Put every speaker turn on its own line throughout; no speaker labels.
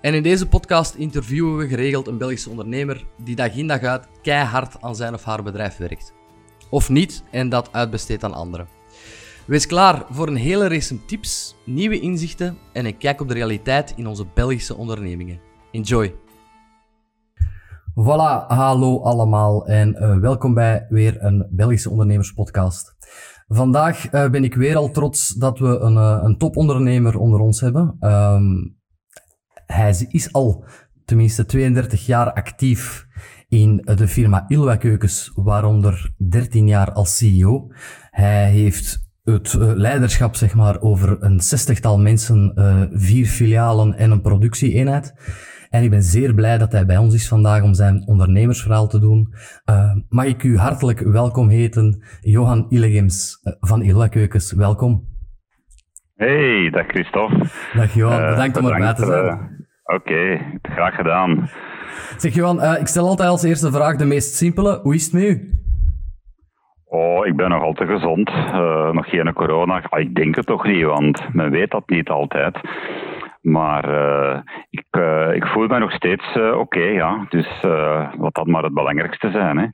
En in deze podcast interviewen we geregeld een Belgische ondernemer die dag in dag uit keihard aan zijn of haar bedrijf werkt. Of niet en dat uitbesteedt aan anderen. Wees klaar voor een hele race tips, nieuwe inzichten en een kijk op de realiteit in onze Belgische ondernemingen. Enjoy! Voilà, hallo allemaal en uh, welkom bij weer een Belgische ondernemerspodcast. Vandaag uh, ben ik weer al trots dat we een, uh, een topondernemer onder ons hebben. Um, hij is al tenminste 32 jaar actief in de firma Ilwa Keukens, waaronder 13 jaar als CEO. Hij heeft het eh, leiderschap zeg maar, over een zestigtal mensen, uh, vier filialen en een productieeenheid. En ik ben zeer blij dat hij bij ons is vandaag om zijn ondernemersverhaal te doen. Uh, mag ik u hartelijk welkom heten, Johan Illegems van Ilwa Keukens. Welkom.
Hey, dag Christophe.
Dag Johan, bedankt om erbij te zijn.
Oké, graag gedaan.
Zeg Johan, uh, ik stel altijd als eerste vraag de meest simpele. Hoe is het met u?
Oh, ik ben nog altijd gezond. Uh, nog geen corona. Ah, ik denk het toch niet, want men weet dat niet altijd. Maar uh, ik, uh, ik voel me nog steeds uh, oké, okay, ja. Dus wat dat maar het belangrijkste zijn. Hè.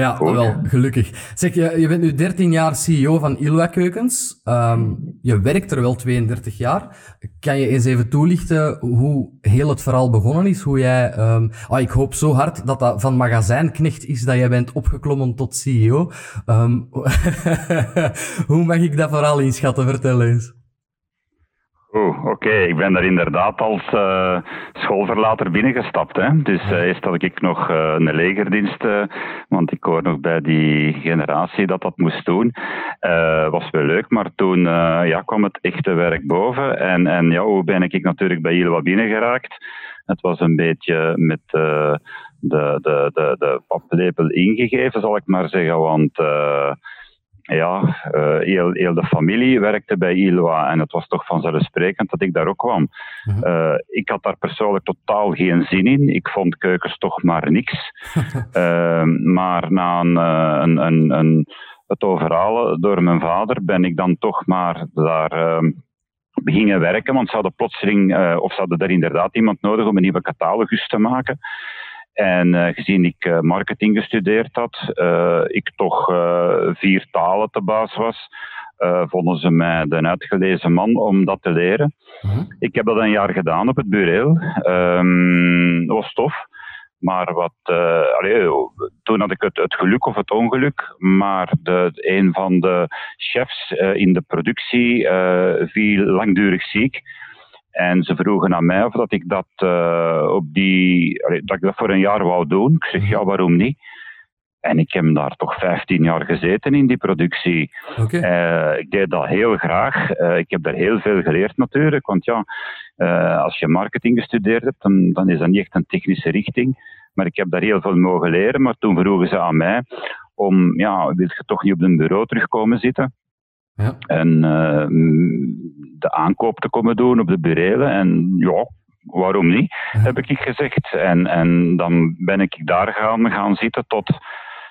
Ja, Goed. wel, gelukkig. Zeg, je, je bent nu 13 jaar CEO van Ilwa Keukens. Um, je werkt er wel 32 jaar. Kan je eens even toelichten hoe heel het verhaal begonnen is? Hoe jij, um, oh, ik hoop zo hard dat dat van magazijnknecht is dat jij bent opgeklommen tot CEO. Um, hoe mag ik dat verhaal inschatten? Vertel eens.
Oeh, oké. Ik ben daar inderdaad als uh, schoolverlater binnengestapt. Hè. Dus uh, eerst had ik nog uh, een legerdienst, want ik hoor nog bij die generatie dat dat moest doen. was wel leuk, maar toen ja, kwam het echte werk boven. En, en ja, hoe ben ik natuurlijk bij Ilwa binnengeraakt? Het was een beetje met de, de, de, de paplepel ingegeven, zal ik maar zeggen, want ja, uh, heel, heel, de familie werkte bij ILWA en het was toch vanzelfsprekend dat ik daar ook kwam. uh, ik had daar persoonlijk totaal geen zin in. Ik vond keukens toch maar niks. uh, maar na een, een, een, een, het overhalen door mijn vader ben ik dan toch maar daar ehm, beginnen werken, want ze hadden plotseling, of ze hadden daar inderdaad iemand nodig om een nieuwe catalogus te maken. En uh, gezien ik uh, marketing gestudeerd had, uh, ik toch vier talen te baas was, vonden ze mij de uitgelezen man om dat te leren. -huh. Ik heb dat een jaar gedaan op het bureau. Um, was tof. Maar wat, allee, toen had ik het, het, geluk of het ongeluk, maar de, een van de chefs in de productie viel langdurig ziek. En ze vroegen aan mij of dat ik dat, uh, op die, dat ik dat voor een jaar wou doen. Ik zeg ja, waarom niet? En ik heb daar toch 15 jaar gezeten in die productie. Okay. Uh, ik deed dat heel graag. Uh, ik heb daar heel veel geleerd natuurlijk. Want ja, als je marketing gestudeerd hebt, dan, dan is dat niet echt een technische richting. Maar ik heb daar heel veel mogen leren. Maar toen vroegen ze aan mij om, ja, wil je toch niet op een bureau terugkomen zitten? Ja. En uh, de aankoop te komen doen op de burelen. En ja, waarom niet, ja. heb ik gezegd. En, en dan ben ik daar gaan, gaan zitten tot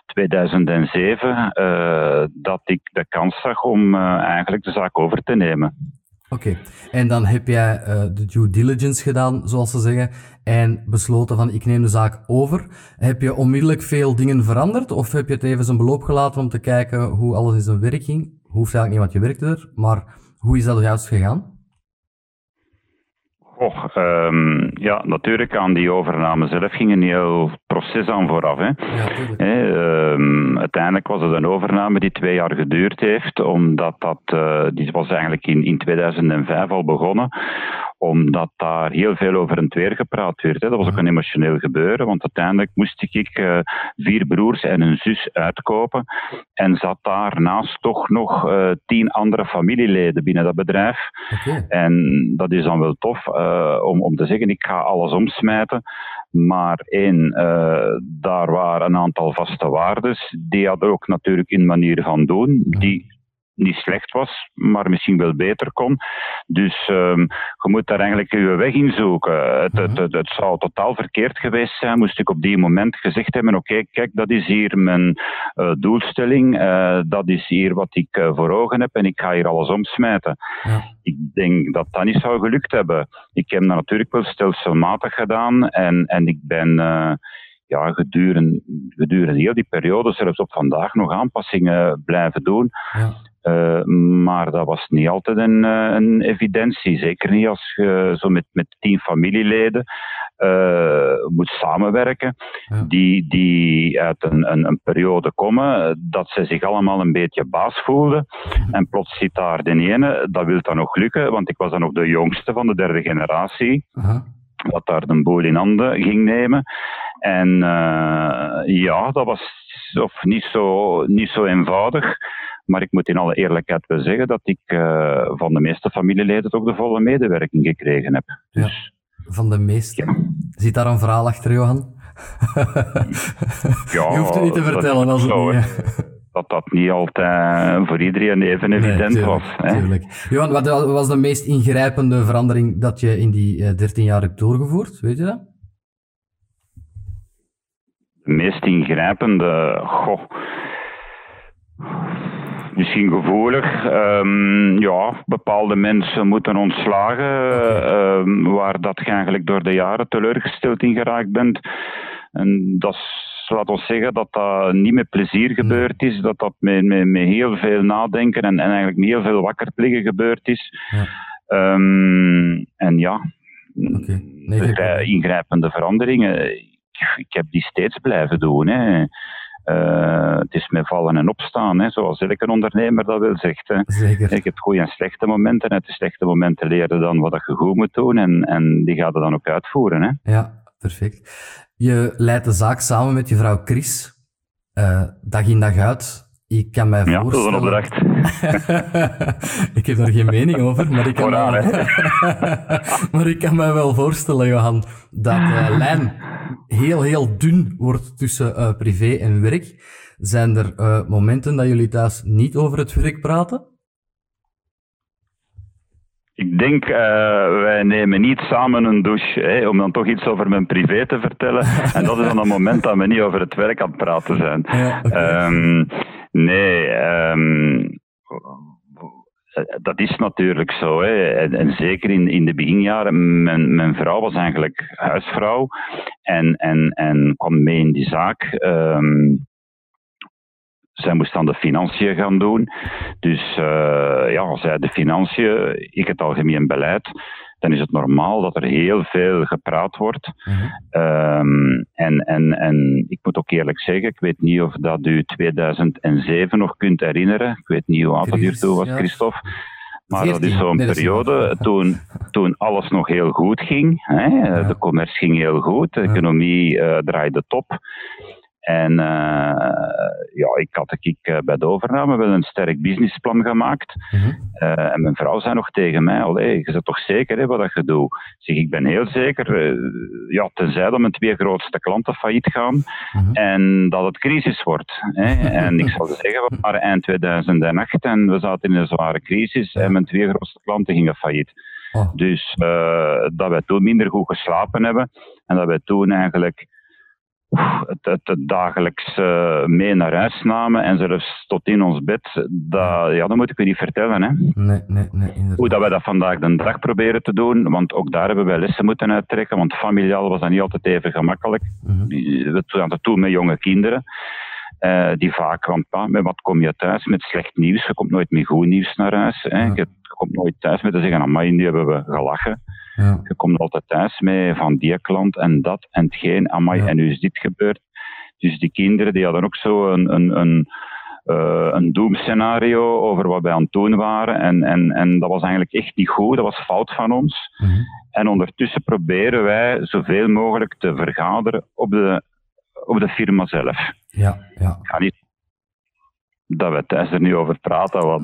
2007, uh, dat ik de kans zag om uh, eigenlijk de zaak over te nemen.
Oké, okay. en dan heb jij de due diligence gedaan, zoals ze zeggen, en besloten van ik neem de zaak over. Heb je onmiddellijk veel dingen veranderd of heb je het even zijn beloop gelaten om te kijken hoe alles in zijn werk ging? Hoeft eigenlijk niet, want je werkte er, maar hoe is dat juist gegaan?
Och, um, ja, natuurlijk aan die overname zelf ging een heel proces aan vooraf. Hè. Ja, um, uiteindelijk was het een overname die twee jaar geduurd heeft, omdat dat, uh, die was eigenlijk in, in 2005 al begonnen omdat daar heel veel over en weer gepraat werd. Hè. Dat was ook een emotioneel gebeuren, want uiteindelijk moest ik uh, vier broers en een zus uitkopen en zat daarnaast toch nog uh, tien andere familieleden binnen dat bedrijf. Okay. En dat is dan wel tof om, om te zeggen, ik ga alles omsmijten. Maar één, uh, daar waren een aantal vaste waardes. Die hadden ook natuurlijk een manier van doen. Die niet slecht was, maar misschien wel beter kon. Dus um, je moet daar eigenlijk je weg in zoeken. Het, het, het, het, zou totaal verkeerd geweest zijn, moest ik op die moment gezegd hebben, oké, kijk, dat is hier mijn uh, doelstelling, uh, dat is hier wat ik uh, voor ogen heb en ik ga hier alles omsmijten. Ja. Ik denk dat dat niet zou gelukt hebben. Ik heb dat natuurlijk wel stelselmatig gedaan en, en ik ben ja, gedurende, gedurende heel die periode, zelfs op vandaag, nog aanpassingen blijven doen. Ja. Uh, maar dat was niet altijd een, uh, een, evidentie. Zeker niet als je zo met, met tien familieleden uh, moet samenwerken, ja. die, die uit een, een, een, periode komen, dat ze zich allemaal een beetje baas voelden. En plots zit daar de ene, dat wil dan nog lukken, want ik was dan nog de jongste van de derde generatie. -huh. Wat daar de boel in handen ging nemen. En ja, dat was of niet, zo, niet zo eenvoudig. Maar ik moet in alle eerlijkheid wel zeggen dat ik uh, van de meeste familieleden toch de volle medewerking gekregen heb. Dus,
ja, van de meeste? Ja. Zit daar een verhaal achter, Johan? ja, Je hoeft het niet te vertellen als het niet...
dat dat niet altijd voor iedereen even evident
nee,
was.
Tuurlijk. Johan, wat was de meest ingrijpende verandering dat je in die uh, 13 jaar hebt doorgevoerd? Weet je dat?
De meest ingrijpende, goh misschien gevoelig. Um, ja, bepaalde mensen moeten ontslagen, okay. um, waar dat je eigenlijk door de jaren teleurgesteld in geraakt bent. En dat is, laat ons zeggen, dat dat niet met plezier gebeurd is, dat dat met, met, met heel veel nadenken en, en eigenlijk met heel veel wakker liggen gebeurd is. Ja. Um, en ja, okay. nee, ingrijpende veranderingen, ik, ik heb die steeds blijven doen. Hè. Uh, het is met vallen en opstaan, hè, zoals elke ondernemer dat wil zegt. Hè.
Zeker.
Je hebt goede en slechte momenten. En uit de slechte momenten leren dan wat je goed moet doen. En, en die gaat er dan ook uitvoeren. Hè.
Ja, perfect. Je leidt de zaak samen met je vrouw Chris. Uh, dag in dag uit. Ik kan mij
ja,
voorstellen...
dat is een
opdracht. ik heb daar geen mening over, maar ik kan, mij... maar ik kan mij wel voorstellen, Johan, dat uh, lijn heel, heel dun wordt tussen uh, privé en werk. Zijn er uh, momenten dat jullie thuis niet over het werk praten?
Ik denk, uh, wij nemen niet samen een douche, hè, om dan toch iets over mijn privé te vertellen. en dat is dan een moment dat we niet over het werk aan het praten zijn. Ja, okay. um, nee, um, dat is natuurlijk zo. Hè. En, en, zeker in, in de beginjaren, mijn, mijn vrouw was eigenlijk huisvrouw en, en, en kwam mee in die zaak. Um, zij moest dan de financiën gaan doen. Dus uh, ja, zij de financiën, ik het algemeen beleid dan is het normaal dat er heel veel gepraat wordt. Mm -hmm. um, en, en, en ik moet ook eerlijk zeggen, ik weet niet of dat u 2007 nog kunt herinneren. Ik weet niet hoe oud dat hiertoe was, ja. Christophe. Maar 14, dat is zo'n periode toen, toen alles nog heel goed ging. Hè. Ja. De commerce ging heel goed, de economie uh, draaide top. En uh, ja, ik had ik, uh, bij de overname wel een sterk businessplan gemaakt. Mm -hmm. uh, en mijn vrouw zei nog tegen mij, allee, je bent toch zeker hè, wat je doet? Zeg, ik ben heel zeker, ja, tenzij dat mijn twee grootste klanten failliet gaan mm -hmm. en dat het crisis wordt. Hè. en ik zal zeggen, we waren eind 2008 en we zaten in een zware crisis en mijn twee grootste klanten gingen failliet. Oh. Dus dat wij toen minder goed geslapen hebben en dat wij toen eigenlijk het, het, het dagelijks uh, mee naar huis namen en zelfs tot in ons bed, dat, ja, dat moet ik u niet vertellen. Hè.
Nee, nee, nee,
Hoe dat wij dat vandaag de dag proberen te doen, want ook daar hebben wij lessen moeten uittrekken, want familiaal was dat niet altijd even gemakkelijk. Mm -hmm. We doen dat toen met jonge kinderen. Uh, die vaak, want ah, met wat kom je thuis? Met slecht nieuws. Je komt nooit met goed nieuws naar huis. Hè. Ja. Je komt nooit thuis met te zeggen, amai, die hebben we gelachen. Ja. Je komt altijd thuis mee van die klant en dat en hetgeen, amai, ja. en nu is dit gebeurd. Dus die kinderen die hadden ook zo een, een, een, uh, een doemscenario over wat wij aan het doen waren. En, en, en dat was eigenlijk echt niet goed, dat was fout van ons. Mm -hmm. En ondertussen proberen wij zoveel mogelijk te vergaderen op de, op de firma zelf.
Ja, ja.
Ik ga niet dat we thuis er nu over praten, want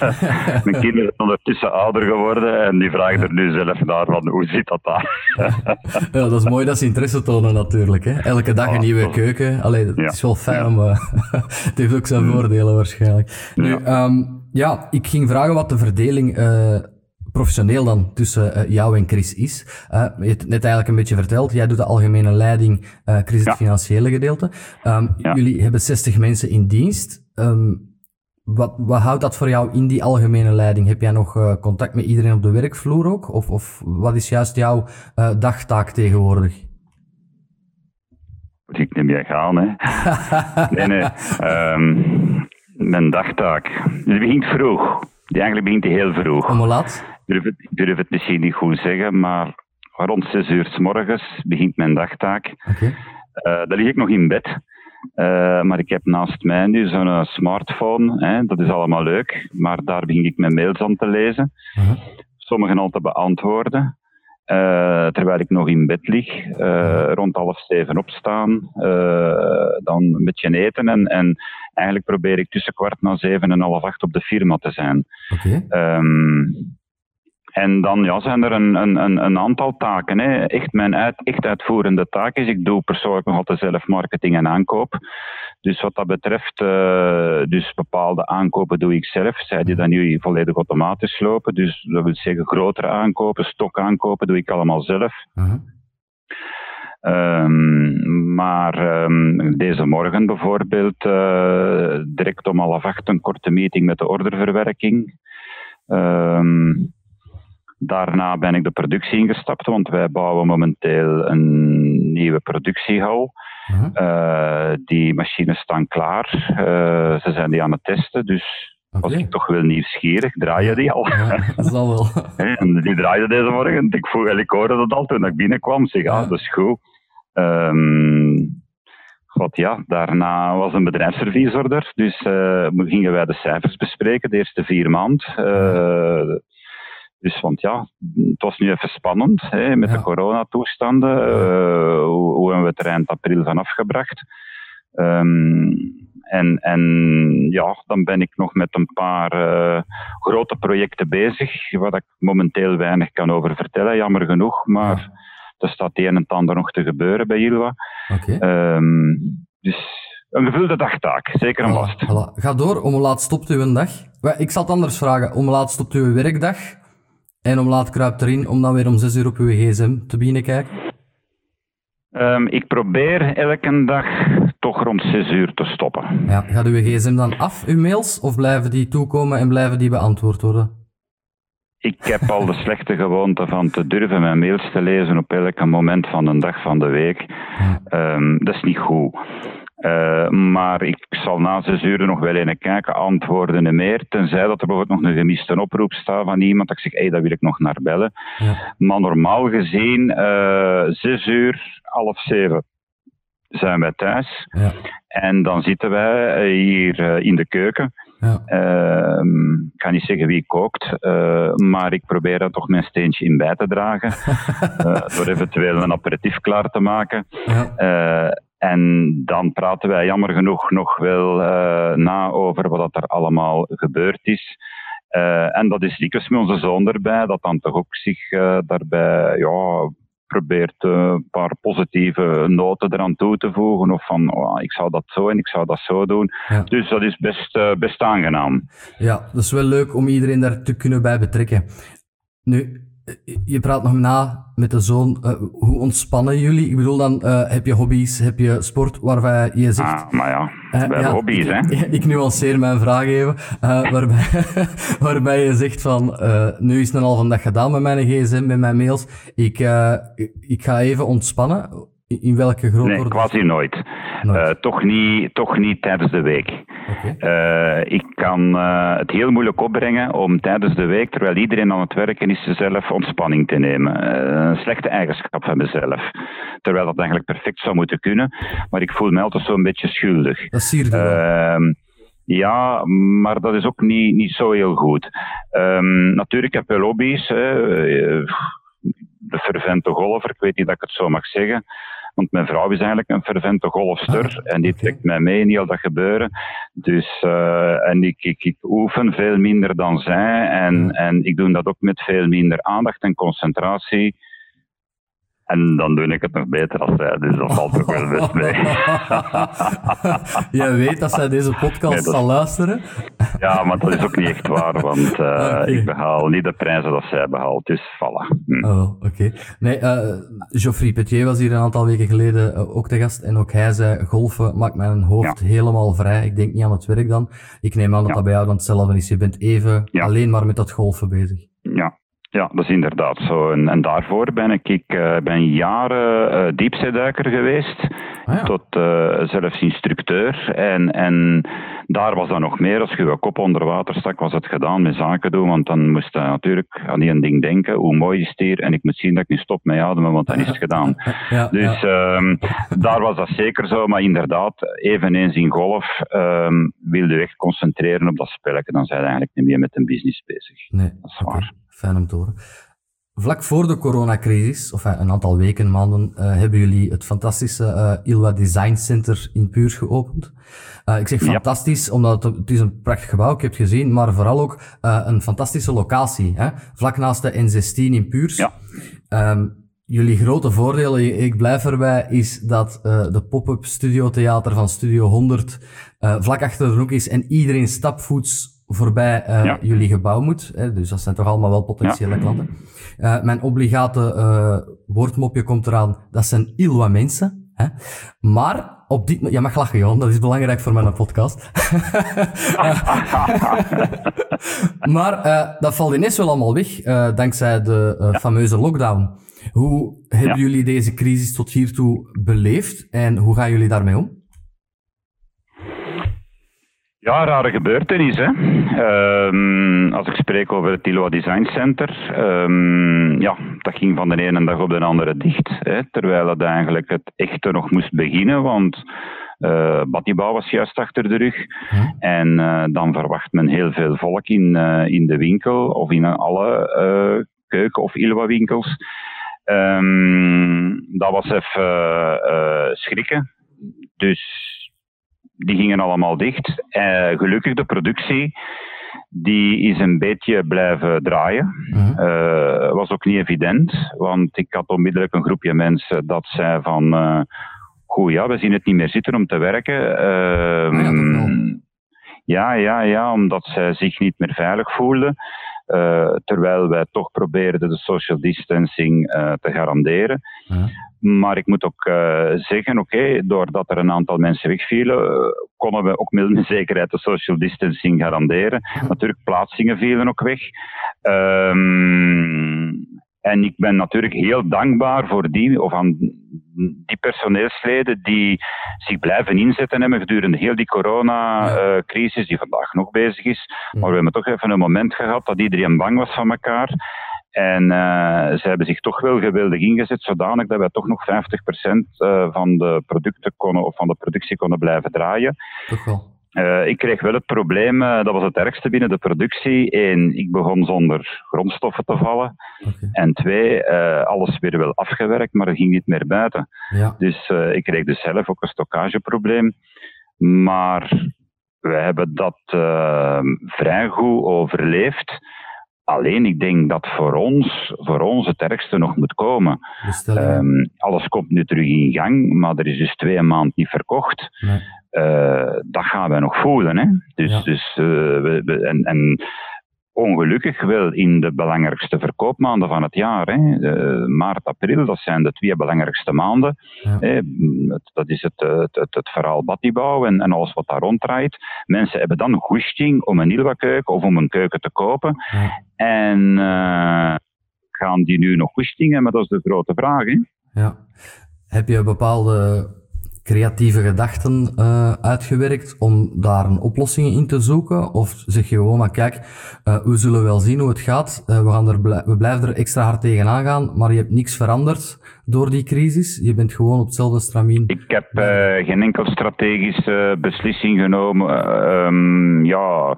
mijn kinderen zijn ondertussen ouder geworden en die vragen er nu zelf naar van hoe zit dat daar?
ja, dat is mooi dat ze interesse tonen natuurlijk. Hè? Elke dag een ah, nieuwe keuken. Allee, het is wel fijn, maar het heeft ook zijn mm. voordelen waarschijnlijk. Nu, ja. Um, ja, ik ging vragen wat de verdeling uh, professioneel dan tussen uh, jou en Chris is. Uh, je hebt het net eigenlijk een beetje verteld. Jij doet de algemene leiding, uh, Chris het financiële gedeelte. Um, Jullie hebben 60 mensen in dienst. Um, wat, wat houdt dat voor jou in die algemene leiding? Heb jij nog contact met iedereen op de werkvloer ook? Of, of wat is juist jouw dagtaak tegenwoordig?
Ik neem jij gaan, hè? nee, nee. Um, mijn dagtaak. Het begint vroeg. Die eigenlijk begint heel vroeg.
Om laat?
durf het, ik durf het misschien niet goed zeggen, maar rond zes uur s morgens begint mijn dagtaak. Okay. Uh, dan lig ik nog in bed. Uh, maar ik heb naast mij nu zo'n eh, smartphone. Hè, dat is allemaal leuk. Maar daar begin ik mijn mails aan te lezen. Uh -huh. Sommige al te beantwoorden. Uh, terwijl ik nog in bed lig, rond half zeven opstaan, dan een beetje eten en, en eigenlijk probeer ik tussen kwart na zeven en half acht op de firma te zijn. Okay. Um, en dan ja, zijn er een, een, een aantal taken. Hè. Echt mijn uit, echt uitvoerende taak is, ik doe persoonlijk nog altijd zelf marketing en aankoop. Dus wat dat betreft, uh, dus bepaalde aankopen doe ik zelf. Zij die dan nu volledig automatisch lopen. Dus dat wil zeggen grotere aankopen, stokaankopen doe ik allemaal zelf. Uh -huh. um, maar um, deze morgen bijvoorbeeld, uh, direct om half acht een korte meeting met de orderverwerking. Um, Daarna ben ik de productie ingestapt, want wij bouwen momenteel een nieuwe productiehal. Uh die machines staan klaar. Uh, ze zijn die aan het testen, dus okay. was ik toch wel nieuwsgierig. Draai je die al?
Ja, dat zal wel.
en die draaide deze morgen. Ik, voel, ik hoorde dat al toen ik binnenkwam. Zeg, ah, ja. dat is goed. Um, God, ja, daarna was een bedrijfsrevisor er. Dus uh, gingen wij de cijfers bespreken, de eerste vier maanden. Uh, dus want ja, het was nu even spannend hè, met de coronatoestanden. Uh, hoe, hoe, hebben we het er eind april van afgebracht? Um, en, en ja, dan ben ik nog met een paar uh, grote projecten bezig, waar ik momenteel weinig kan over vertellen, jammer genoeg. Maar ja. er staat een en het ander nog te gebeuren bij Ilwa. Okay. Um, dus een gevulde dagtaak, zeker en vast.
Voilà. Ga door, om laat stopt u een dag? Ik zal het anders vragen. Om laat stopt u een werkdag? En om laat kruipt erin om dan weer om 6 uur op uw gsm te beginnen kijken?
Um, ik probeer elke dag toch rond 6 uur te stoppen.
Ja, gaat uw gsm dan af, uw mails, of blijven die toekomen en blijven die beantwoord worden?
Ik heb al de slechte gewoonte van te durven mijn mails te lezen op elk moment van de dag van de week. Um, dat is niet goed. Uh, maar ik zal na zes uur nog wel even kijken, antwoorden en meer. Tenzij dat er bijvoorbeeld nog een gemiste oproep staat van iemand. Dat ik zeg, hé, hey, dat wil ik nog naar bellen. Ja. Maar normaal gezien, uh, zes uur, half zeven zijn wij thuis. Ja. En dan zitten wij eh, hier uh, in de keuken. Ja. Uh, ik kan niet zeggen wie kookt, uh, maar ik probeer er toch mijn steentje in bij te dragen. door eventueel een aperitief klaar te maken. Ja. En dan praten wij jammer genoeg nog wel uh, na over wat er allemaal gebeurd is. Uh, en dat is dikwijls met onze zoon erbij, dat dan toch ook zich uh, daarbij ja, probeert een paar positieve noten eraan toe te voegen. Of van, oh, ik zou dat zo en ik zou dat zo doen. Ja. Dus dat is best, best aangenaam.
Ja, dat is wel leuk om iedereen daar te kunnen bij betrekken. Nu, je praat nog na met de zoon. Uh, hoe ontspannen jullie? Ik bedoel, dan uh, heb je hobby's, heb je sport waarvan je zegt...
Ah, maar ja, we hebben ja, hobby's, hè.
Ik, ik, nuanceer mijn vraag even. waarbij, waarbij je zegt van, nu is het een halve dag gedaan met mijn gsm, met mijn mails. Ik, ik ga even ontspannen. In welke grootorde?
Nee, quasi nooit. nooit. Uh, toch, niet, toch niet tijdens de week. Okay. Uh, ik kan uh, het heel moeilijk opbrengen om tijdens de week, terwijl iedereen aan het werken is, zelf ontspanning te nemen. een slechte eigenschap van mezelf. Terwijl dat eigenlijk perfect zou moeten kunnen. Maar ik voel me altijd zo'n beetje schuldig.
Dat zie je ehm,
ja, maar dat is ook niet, niet zo heel goed. Um, natuurlijk heb je hobby's. Hè. De fervente golfer, ik weet niet dat ik het zo mag zeggen. Want mijn vrouw is eigenlijk een fervente golfster
Ah,
en die trekt mij mee in heel dat gebeuren. Dus, eh, en ik, ik, ik oefen veel minder dan zij en, en ik doe dat ook met veel minder aandacht en concentratie. En dan doe ik het nog beter als zij, dus dat valt toch wel best mee.
Jij weet dat zij deze podcast
Nee, dat-
zal luisteren.
Ja, maar dat is ook niet echt waar, want eh,
Oké.
ik behaal niet de prijzen dat zij behaalt. Dus voilà. Hm.
Oh, oké. Nee, eh Geoffrey Petier was hier een aantal weken geleden eh, ook te gast. En ook hij zei, golfen maakt mijn hoofd helemaal vrij. Ik denk niet aan het werk dan. Ik neem aan dat
Ja.
dat bij jou dan hetzelfde is. Je bent even
Ja.
alleen maar met dat golfen bezig.
Ja. Ja, dat is inderdaad zo. En, en daarvoor ben ik, ik eh, ben jaren eh, diepzeeduiker geweest.
Ah ja.
Tot eh, zelfs instructeur. En, en daar was dan nog meer. Als je je kop onder water stak, was het gedaan met zaken doen. Want dan moest je natuurlijk aan die ding denken. Hoe mooi is het hier? En ik moet zien dat ik niet stop met ademen, want dan is het gedaan.
Ja,
Dus ehm, daar was dat zeker zo. Maar inderdaad, eveneens in golf ehm wil je echt concentreren op dat spelletje. Dan zijn je eigenlijk niet meer met een business bezig.
Nee,
dat is waar.
Fijn om te horen. Vlak voor de coronacrisis, of eh, een aantal weken, maanden, eh, hebben jullie het fantastische eh, Ilwa Design Center in Puurs geopend. Ik zeg
Ja.
fantastisch, omdat het, het is een prachtig gebouw, ik heb het gezien, maar vooral ook een fantastische locatie. Hè? Vlak naast de N16 in Puurs.
Ja.
Ehm, jullie grote voordeel, ik blijf erbij, is dat de pop-up studiotheater van Studio 100 eh, vlak achter de hoek is en iedereen stapvoets voorbij eh,
Ja.
jullie gebouw moet. Hè? Dus dat zijn toch allemaal wel potentiële klanten. Eh, mijn obligate eh, woordmopje komt eraan, dat zijn Ilwa mensen. Hè? Maar op dit moment, je mag lachen Johan, dat is belangrijk voor mijn podcast. maar eh, dat valt ineens wel allemaal weg, eh, dankzij de eh, fameuze lockdown. Hoe hebben
Ja.
jullie deze crisis tot hiertoe beleefd en hoe gaan jullie daarmee om?
Ja, rare gebeurtenis. Hè? Ehm, als ik spreek over het Iloa Design Center, ehm, ja, dat ging van de ene dag op de andere dicht. Hè? Terwijl het eigenlijk het echte nog moest beginnen, want eh Batibouw was juist achter de rug.
Hm?
En eh, dan verwacht men heel veel volk in, eh, in de winkel of in alle keuken- of Iloa winkels. Ehm, dat was even schrikken. Dus die gingen allemaal dicht. Eh, gelukkig de productie, die is een beetje blijven draaien. Eh, was ook niet evident, want ik had onmiddellijk een groepje mensen dat zei van... eh Goed, ja, we zien het niet meer zitten om te werken. Ehm,
Ah ja,
ja, ja, omdat zij zich niet meer veilig voelden. Eh, terwijl wij toch probeerden de social distancing eh, te garanderen.
Ja.
Maar ik moet ook eh, zeggen, oké, doordat er een aantal mensen wegvielen, konden we ook met zekerheid de social distancing garanderen. Natuurlijk, plaatsingen vielen ook weg. Ehm, en ik ben natuurlijk heel dankbaar voor die, of aan die personeelsleden die zich blijven inzetten hebben gedurende heel die coronacrisis, die vandaag nog bezig is. Maar we hebben toch even een moment gehad dat iedereen bang was van elkaar. En eh, ze hebben zich toch wel geweldig ingezet, zodanig dat wij toch nog 50% eh, van de producten konden, of van de productie konden blijven draaien.
Toch wel.
Eh, ik kreeg wel het probleem, eh, dat was het ergste binnen de productie. Eén, ik begon zonder grondstoffen te vallen. En twee, eh, alles weer wel afgewerkt, maar er ging niet meer buiten.
Ja.
Dus ik kreeg dus zelf ook een stockageprobleem. Maar we hebben dat vrij goed overleefd. Alleen ik denk dat voor ons, voor ons het ergste nog moet komen. Ehm, alles komt nu terug in gang, maar er is dus twee maanden niet verkocht.
nee.
Eh, dat gaan wij nog voelen. Hè? Dus,
Ja.
dus, eh, we, we- en, en ongelukkig wel in de belangrijkste verkoopmaanden van het jaar. Hè? Eh, maart, april, dat zijn de twee belangrijkste maanden.
Ja.
Hè? Dat is het, het, het, het verhaal Batibouw en, en alles wat daar ronddraait. Mensen hebben dan goesting om een Ilwa keuken of om een keuken te kopen.
Ja.
En gaan die nu nog goesting hebben? Dat is de grote vraag. Hè?
Ja. Heb je bepaalde creatieve gedachten eh, uitgewerkt om daar een oplossing in te zoeken? Of zeg je gewoon, maar kijk, eh, we zullen wel zien hoe het gaat. Eh, we, gaan er we blijven er extra hard tegenaan gaan, maar je hebt niks veranderd door die crisis. Je bent gewoon op hetzelfde stramien.
Ik heb eh, geen enkel strategische beslissing genomen. Eh, ehm, ja,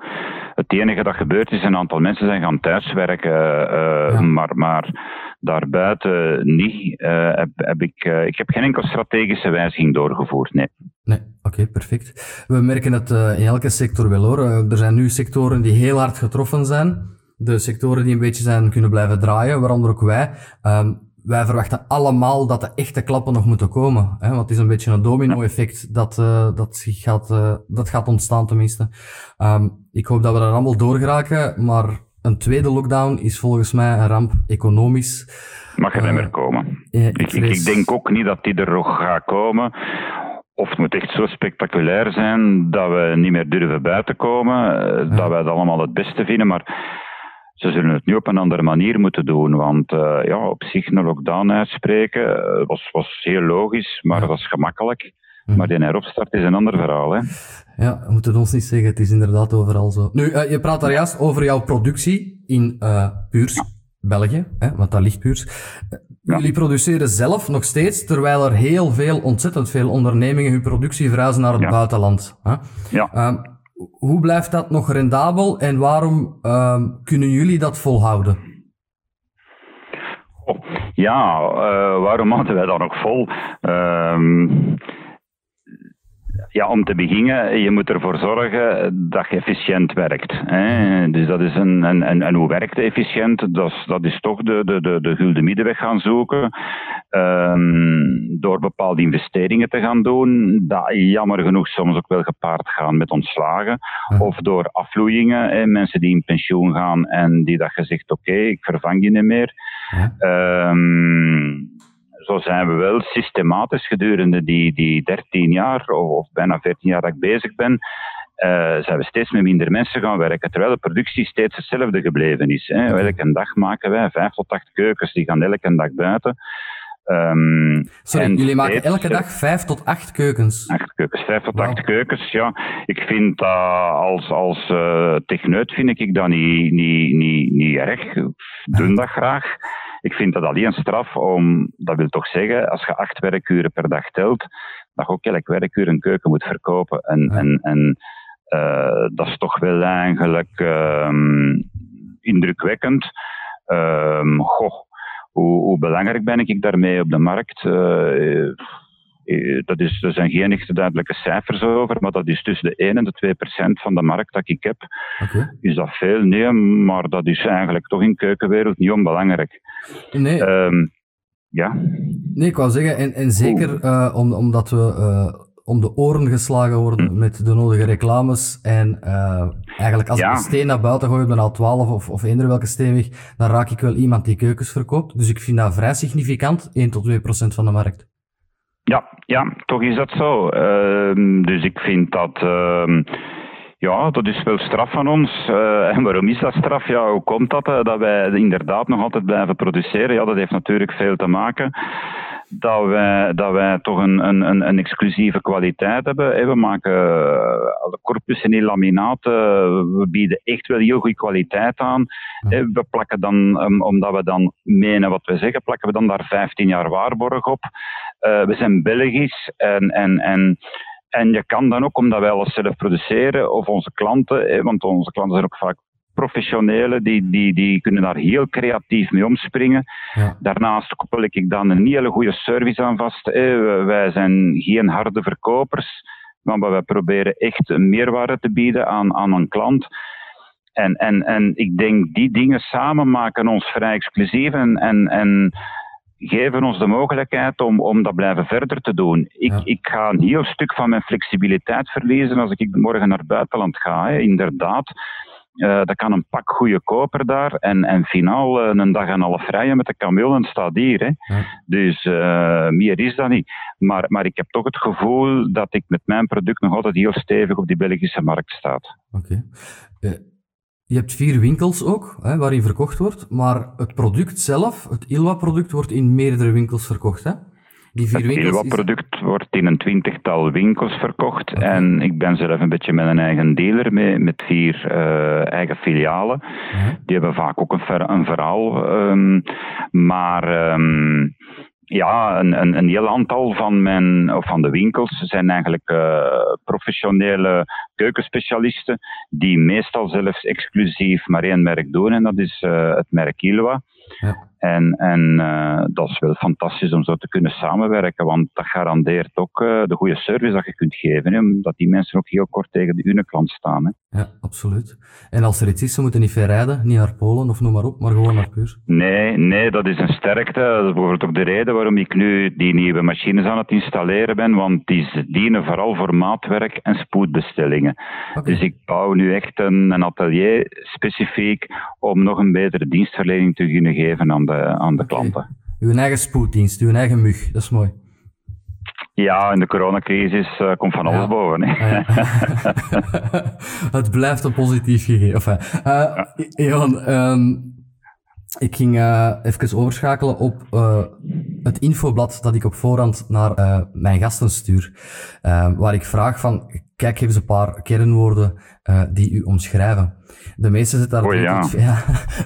het enige dat gebeurd is, een aantal mensen zijn gaan thuiswerken, uh, maar, maar daarbuiten niet. heb, heb ik, ik heb geen enkel strategische wijziging doorgevoerd, nee.
Nee, oké, perfect. We merken het in elke sector wel hoor. er zijn nu sectoren die heel hard getroffen zijn. De sectoren die een beetje zijn kunnen blijven draaien, waaronder ook wij. Ehm, wij verwachten allemaal dat de echte klappen nog moeten komen. Hè? Want het is een beetje een domino-effect dat, uh, dat, gaat, uh, dat gaat ontstaan tenminste. Um, ik hoop dat we er allemaal doorgeraken, maar een tweede lockdown is volgens mij een ramp economisch.
Mag er niet meer komen. ik, ik, ik, denk ook niet dat die er nog gaat komen. Of het moet echt zo spectaculair zijn dat we niet meer durven buiten komen. Eh, dat wij het allemaal het beste vinden. Maar ze zullen het nu op een andere manier moeten doen. Want uh, ja, op zich een lockdown uitspreken uh, was, was heel logisch, maar dat was gemakkelijk. Mhm. Maar die heropstart is een ander verhaal. Hè?
Ja, we moeten ons niet zeggen, het is inderdaad overal zo. Nu, uh, je praat daar juist over jouw productie in Puurs, België, hè, want daar ligt Puurs. Jullie produceren zelf nog steeds, terwijl er heel veel, ontzettend veel ondernemingen hun productie verhuizen naar het ja. buitenland. Hè?
Ja.
Ehm, hoe blijft dat nog rendabel en waarom uh, kunnen jullie dat volhouden?
Ja, uh, waarom hadden wij dat nog vol? Uh, ja, om te beginnen, je moet ervoor zorgen dat je efficiënt werkt. Hè. Dus dat is een, en, en, en hoe werkt efficiënt? Dat is, dat is toch de, de, de, de gulden middenweg gaan zoeken. Um, door bepaalde investeringen te gaan doen, dat jammer genoeg soms ook wel gepaard gaan met ontslagen. Of door afvloeien, hè, mensen die in pensioen gaan en die dat gezegd, oké, okay, ik vervang je niet meer. Um, zo zijn we wel systematisch gedurende die, die 13 jaar of, of bijna 14 jaar dat ik bezig ben, uh, zijn we steeds met minder mensen gaan werken, terwijl de productie steeds hetzelfde gebleven is. Hè. Elke dag maken wij vijf tot acht keukens, die gaan elke dag buiten.
Um, Sorry, jullie maken elke dag vijf tot acht keukens?
Acht keukens, vijf tot acht keukens, ja. Ik vind dat als, als uh, techneut vind ik dat niet, niet, niet, niet erg. Ik doe dat graag. Ik vind dat alleen straf om, dat wil toch zeggen, als je acht werkuren per dag telt, dat je ook elk werkuur een keuken moet verkopen. En, en, en uh, dat is toch wel eigenlijk um, indrukwekkend. Um, goh, hoe, hoe, belangrijk ben ik daarmee op de markt? Eh, dat is, er zijn geen echte duidelijke cijfers over, maar dat is tussen de 1 en de 2 procent van de markt dat ik heb. Okay. Is dat veel? Nee, maar dat is eigenlijk toch in keukenwereld niet onbelangrijk.
Nee.
Um, ja.
Nee, ik wou zeggen, en, en zeker uh, om, omdat we uh, om de oren geslagen worden hm. met de nodige reclames. En uh, eigenlijk als ja. ik een steen naar buiten gooi op de A12 of, of eender welke steenweg, dan raak ik wel iemand die keukens verkoopt. Dus ik vind dat vrij significant, 1 tot 2 procent van de markt.
Ja, ja, toch is dat zo. Uh, dus ik vind dat. Uh, ja, dat is wel straf van ons. Uh, en waarom is dat straf? Ja, hoe komt dat? Uh, dat wij inderdaad nog altijd blijven produceren? Ja, dat heeft natuurlijk veel te maken dat wij, dat wij toch een, een, een exclusieve kwaliteit hebben. We maken uh, corpus in laminaat. we bieden echt wel heel goede kwaliteit aan. We plakken dan, um, omdat we dan menen wat we zeggen, plakken we dan daar 15 jaar waarborg op. Uh, we zijn Belgisch en, en, en, en je kan dan ook, omdat wij alles zelf produceren, of onze klanten, want onze klanten zijn ook vaak professionelen, die, die, die kunnen daar heel creatief mee omspringen. Ja. Daarnaast koppel ik dan een hele goede service aan vast. Wij zijn geen harde verkopers, maar wij proberen echt een meerwaarde te bieden aan, aan een klant. En, en, en ik denk die dingen samen maken ons vrij exclusief en, en, en geven ons de mogelijkheid om, om dat blijven verder te doen. Ik, ik ga een heel stuk van mijn flexibiliteit verliezen als ik morgen naar het buitenland ga. Hè. Inderdaad, uh, dat kan een pak goede koper daar. En, en finaal uh, een dag en half rijden met de kameel en staat hier. Hè. Ja. Dus uh, meer is dat niet. Maar, maar ik heb toch het gevoel dat ik met mijn product nog altijd heel stevig op die Belgische markt staat.
Oké. Okay. Je hebt vier winkels ook, hè, waarin verkocht wordt, maar het product zelf, het Ilwa-product, wordt in meerdere winkels verkocht, hè?
Die vier het Ilwa-product wordt in een twintigtal winkels verkocht en ik ben zelf een beetje met een eigen dealer mee, met vier uh, eigen filialen. Die hebben vaak ook een, ver, een verhaal, um, maar... Um, ja, een, een, een, heel aantal van, mijn, of van de winkels zijn eigenlijk uh, professionele keukenspecialisten die meestal zelfs exclusief maar één merk doen en dat is uh, het merk Ilwa. Ja. En, en uh, dat is wel fantastisch om zo te kunnen samenwerken, want dat garandeert ook uh, de goede service dat je kunt geven, hè, omdat die mensen ook heel kort tegen de ene klant staan. Hè.
Ja, absoluut. En als er iets is, ze moeten niet ver rijden, niet naar Polen of noem maar op, maar gewoon naar Puur.
Nee, nee, dat is een sterkte. Dat is bijvoorbeeld ook de reden waarom ik nu die nieuwe machines aan het installeren ben, want die dienen vooral voor maatwerk en spoedbestellingen. Okay. Dus ik bouw nu echt een, een atelier specifiek om nog een betere dienstverlening te kunnen geven aan de aan de klanten.
Uw eigen spoeddienst, uw eigen mug, dat is mooi.
Ja, in de coronacrisis uh, komt van alles boven. Ah,
het blijft een positief gegeven. Enfin, uh, Johan, um, ik ging uh, even overschakelen op het infoblad dat ik op voorhand naar mijn gasten stuur. waar ik vraag van, kijk, eens een paar kernwoorden die u omschrijven. De meeste zit daar, oh, drie, ja. tot, ja,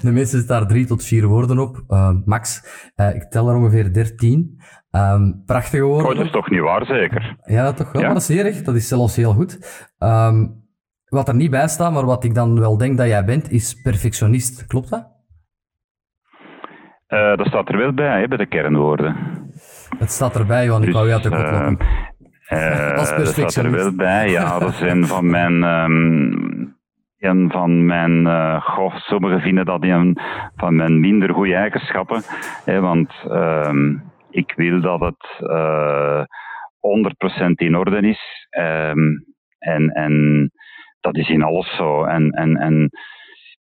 de meeste zit daar drie tot vier woorden op, uh, max. Uh, ik tel er ongeveer dertien. Um, prachtige woorden. Oh,
dat is toch niet waar, zeker?
Ja, toch wel. Ja. dat is erg. Dat is zelfs heel goed. Um, wat er niet bij staat, maar wat ik dan wel denk dat jij bent, is perfectionist. Klopt dat?
Uh, dat staat er wel bij, hè, bij de kernwoorden.
Het staat erbij, want dus, ik wou je uit de kop.
Uh, dat staat er wel bij, ja. Dat zijn van mijn um, een van mijn, uh, goh, sommigen vinden dat een van mijn minder goede eigenschappen. Hè, want uh, ik wil dat het uh, eh, 100% in orde is. Um, en, en dat is in alles zo. En, en, en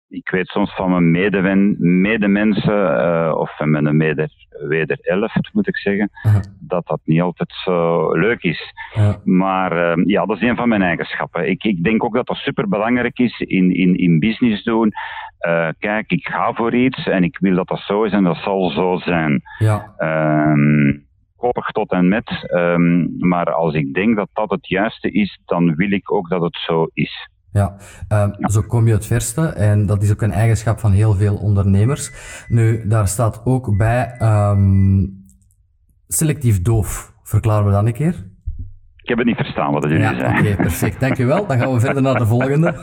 ik weet soms van mijn medewen, medemensen, uh, of van mijn mede, wederelft moet ik zeggen, dat dat niet altijd zo leuk is. Ja. Maar uh, ja, dat is een van mijn eigenschappen. Ik, ik denk ook dat dat super belangrijk is in, in, in business doen. Uh, kijk, ik ga voor iets en ik wil dat dat zo is en dat zal zo zijn. Ja. Um, koppig tot en met. Um, maar als ik denk dat dat het juiste is, dan wil ik ook dat het zo is.
Ja, um, zo kom je het verste en dat is ook een eigenschap van heel veel ondernemers. Nu, daar staat ook bij um, selectief doof. Verklaren we dat een keer?
Ik heb het niet verstaan wat jullie
ja. Oké, perfect. Dankjewel. Dan gaan we verder naar de volgende.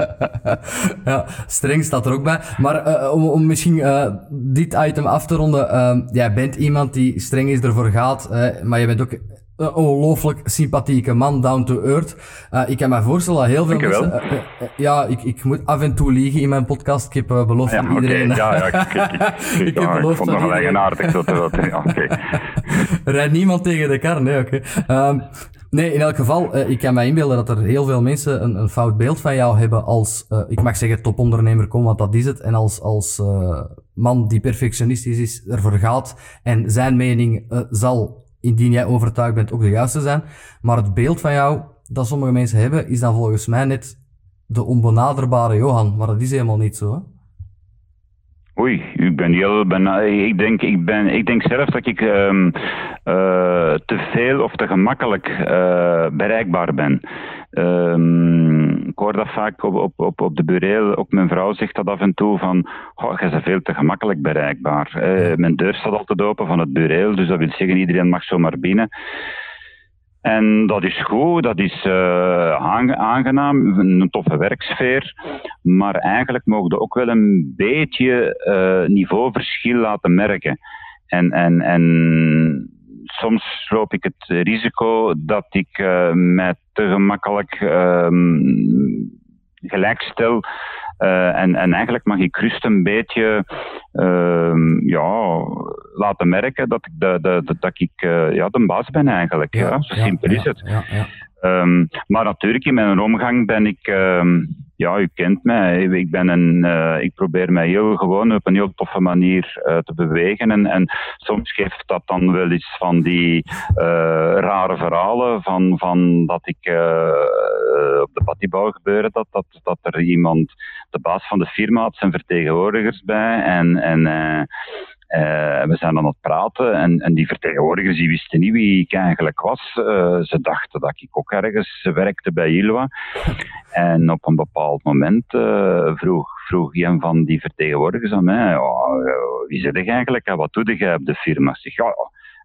ja, streng staat er ook bij. Maar uh, om, om misschien uh, dit item af te ronden. Uh, jij bent iemand die streng is ervoor gaat, maar je bent ook een ongelooflijk sympathieke man, down to earth. Uh, ik kan me voorstellen dat heel veel mensen... Uh, uh, ja, ik, ik moet af en toe liegen in mijn podcast. Ik heb beloofd aan iedereen...
Ja, ja, ik, ik, ik, ik heb beloofd vond het nog eigenaardig. Dat, dat, ja, okay.
Rijdt niemand tegen de kar, nee, oké. Okay. Um, nee, in elk geval, ik kan me inbeelden dat er heel veel mensen een, een fout beeld van jou hebben als, ik mag zeggen topondernemer kom, want dat is het. En als, als man die perfectionistisch is, ervoor gaat en zijn mening zal indien jij overtuigd bent, ook de juiste zijn. Maar het beeld van jou dat sommige mensen hebben, is dan volgens mij net de onbenaderbare Johan. Maar dat is helemaal niet zo.
Oei, ik ben heel. Ik, denk, ik, ben, ik denk zelf dat ik um, uh, te veel of te gemakkelijk uh, bereikbaar ben. Um, ik hoor dat vaak op, op, op, op de bureel. Ook mijn vrouw zegt dat af en toe van, oh, je bent veel te gemakkelijk bereikbaar. Uh, mijn deur staat altijd open van het bureel, dus dat wil zeggen iedereen mag zomaar binnen. En dat is goed, dat is uh, aangenaam, een toffe werksfeer. Maar eigenlijk mogen we ook wel een beetje uh, niveauverschil laten merken. En, en, en soms loop ik het risico dat ik uh, mij te gemakkelijk uh, gelijkstel. Uh, en, en eigenlijk mag ik rust een beetje uh, ja, laten merken dat ik, de, de, dat ik ja, de baas ben eigenlijk. Ja, ja. Zo simpel is het. Um, maar natuurlijk, in mijn omgang ben ik, um, ja, u kent mij. Ik, ben een, uh, ik probeer mij heel gewoon op een heel toffe manier uh, te bewegen. En, en soms geeft dat dan wel eens van die uh, rare verhalen. Van, van dat ik op de pattibouw gebeuren, dat, dat, dat er iemand, de baas van de firma, had zijn vertegenwoordigers bij. En, en uh, we zijn aan het praten en, en, die vertegenwoordigers die wisten niet wie ik eigenlijk was. Uh, ze dachten dat ik ook ergens werkte bij Ilwa. En op een bepaald moment uh, vroeg, vroeg een van die vertegenwoordigers aan mij, wie zit je eigenlijk en wat doe je op de firma? Zeg, ja,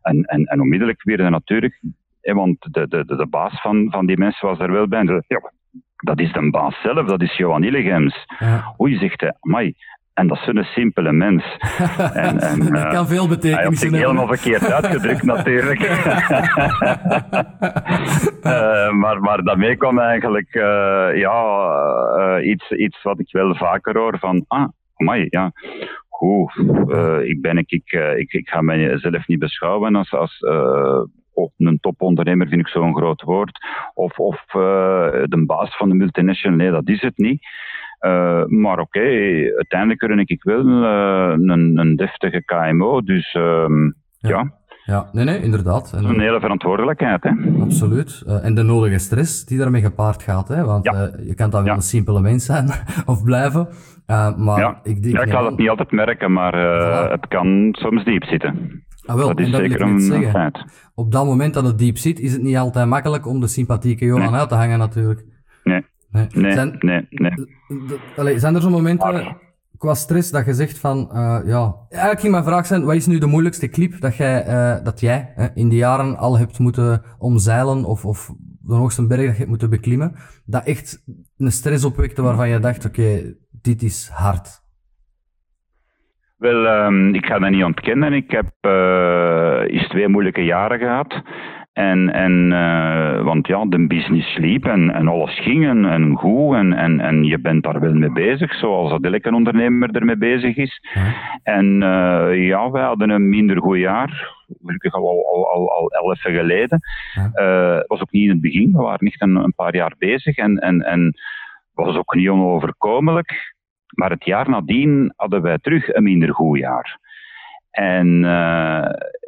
en, en, en onmiddellijk weer natuurlijk, want de, de, de, de baas van, van die mensen was er wel bij. Ja, dat is de baas zelf, dat is Johan Illegems. Ja. Oei, zegt hij, amai, en dat is een simpele mens.
En, en, dat uh, kan veel betekenen.
Hij heeft helemaal verkeerd uitgedrukt, natuurlijk. uh, maar, maar daarmee kwam eigenlijk uh, ja, iets, iets wat ik wel vaker hoor van... Ah, amai, ja, goed. ik, ben, ik, ik, ik, ik ga mezelf niet beschouwen als... als of een topondernemer vind ik zo'n groot woord. Of, of de baas van de multinational. Nee, dat is het niet. Uh, maar oké, okay, uiteindelijk run ik wel uh, een, een deftige KMO, dus uh, ja.
ja. ja. nee, nee, inderdaad.
En, een hele verantwoordelijkheid, hè.
Absoluut. Uh, en de nodige stress die daarmee gepaard gaat, hè. Want ja. je kan dan wel een simpele mens zijn, of blijven. maar
ja. ik, denk, ja, ik kan het niet altijd merken, maar voilà. het kan soms diep zitten.
Ah, wel, dat is dat zeker een zeggen. feit. Op dat moment dat het diep zit, is het niet altijd makkelijk om de sympathieke Johan nee. uit te hangen, natuurlijk.
Nee. Nee, zijn, nee, nee.
Allee, zijn er zo'n momenten qua stress dat je zegt van, uh, ja... Eigenlijk ging mijn vraag zijn, wat is nu de moeilijkste clip dat jij, uh, dat jij uh, in die jaren al hebt moeten omzeilen of, of de hoogste berg dat je hebt moeten beklimmen, dat echt een stress opwekte waarvan je dacht, oké, okay, dit is hard?
Wel, um, ik ga dat niet ontkennen. Ik heb uh, eens twee moeilijke jaren gehad. En, en uh, want ja, de business liep en, en alles ging en, en goed en, en, en je bent daar wel mee bezig, zoals dat elke ondernemer ermee bezig is. En uh, ja, wij hadden een minder goed jaar, gelukkig al, al, al, al elf jaar geleden. Uh, was ook niet in het begin, we waren niet een, een paar jaar bezig en, en, en was ook niet onoverkomelijk. Maar het jaar nadien hadden wij terug een minder goed jaar. En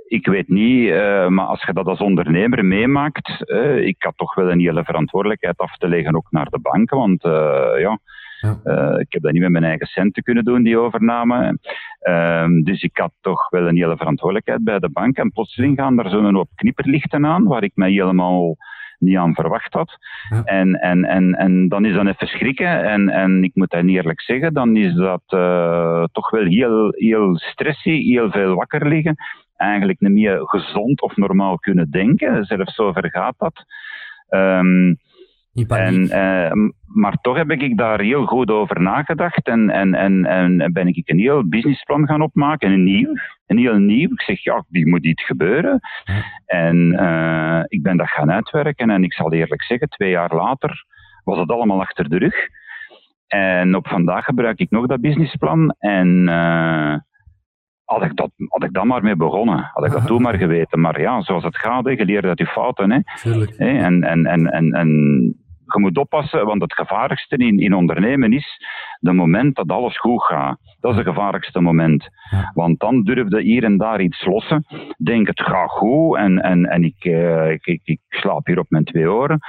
ik weet niet, uh, maar als je dat als ondernemer meemaakt, uh, ik had toch wel een hele verantwoordelijkheid af te leggen ook naar de banken, want uh, ja, ja. ik heb dat niet met mijn eigen centen kunnen doen, die overname. Ehm, dus ik had toch wel een hele verantwoordelijkheid bij de bank en plotseling gaan er zo'n hoop knipperlichten aan, waar ik mij helemaal niet aan verwacht had. Ja. En, en, en, en dan is dat even schrikken. En, en ik moet dat niet eerlijk zeggen, dan is dat uh, toch wel heel, heel stressy, heel veel wakker liggen eigenlijk niet meer gezond of normaal kunnen denken. Zelfs zover gaat dat. Um, en, uh, maar toch heb ik daar heel goed over nagedacht en, en, en, en ben ik een heel businessplan gaan opmaken, een nieuw, een heel nieuw. Ik zeg, ja, die moet iets gebeuren. En uh, ik ben dat gaan uitwerken en ik zal eerlijk zeggen, twee jaar later was het allemaal achter de rug. En op vandaag gebruik ik nog dat businessplan en uh, had ik, dat, had ik dan maar mee begonnen. Had ik dat toen maar geweten. Maar ja, zoals het gaat, je leert uit je fouten. Hè. Hè, en, en, en, en, en je moet oppassen, want het gevaarlijkste in, in ondernemen is het moment dat alles goed gaat. Dat is het gevaarlijkste moment. Want dan durf je hier en daar iets lossen. Denk het gaat goed en, en, en ik, uh, ik, ik, ik slaap hier op mijn twee oren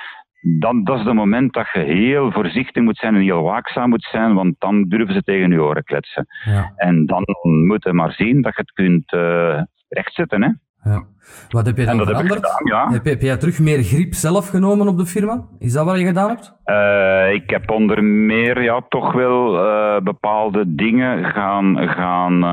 dan, dat is het moment dat je heel voorzichtig moet zijn en heel waakzaam moet zijn, want dan durven ze tegen je oren kletsen. Ja. En dan moet je maar zien dat je het kunt uh, rechtzetten. Hè?
Ja. Wat heb je dan veranderd? Heb, gedaan, ja. heb, heb, jij terug meer grip zelf genomen op de firma? Is dat wat je gedaan hebt?
Uh, ik heb onder meer ja, toch wel uh, bepaalde dingen gaan, gaan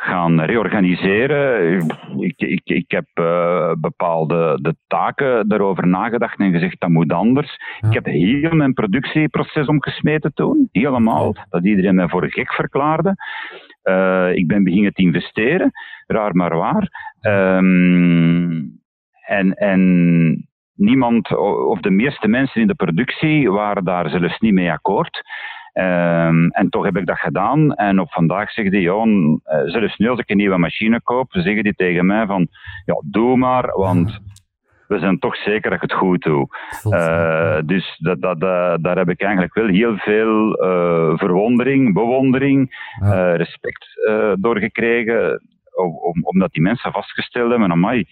gaan reorganiseren. Ik, ik, ik heb uh, bepaalde de taken daarover nagedacht en gezegd dat moet anders. Ik heb heel mijn productieproces omgesmeten toen, helemaal. Dat iedereen mij voor gek verklaarde. Uh, ik ben beginnen te investeren, raar maar waar. Um, en, en niemand, of de meeste mensen in de productie, waren daar zelfs niet mee akkoord. Um, en toch heb ik dat gedaan. En op vandaag zegt die, ja, eh, zelfs nu als ik een nieuwe machine koop, zeggen die tegen mij van, ja, doe maar, want we zijn toch zeker dat ik het goed doe. Uh, dus dat, dat, dat, daar heb ik eigenlijk wel heel veel uh, verwondering, bewondering, ja. respect door gekregen. Om, omdat die mensen vastgesteld hebben, amai,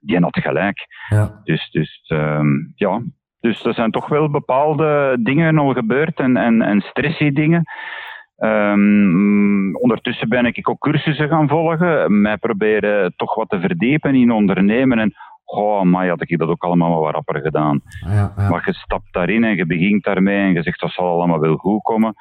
die had gelijk. Ja. Dus, dus um, ja, dus er zijn toch wel bepaalde dingen al gebeurd en, en, en stressy dingen. Um, ondertussen ben ik ook cursussen gaan volgen. Mij proberen toch wat te verdiepen in ondernemen en oh, maar had ik dat ook allemaal wel wat rapper gedaan.
Ja, ja.
Maar je stapt daarin en je begint daarmee en je zegt dat zal allemaal wel goed komen.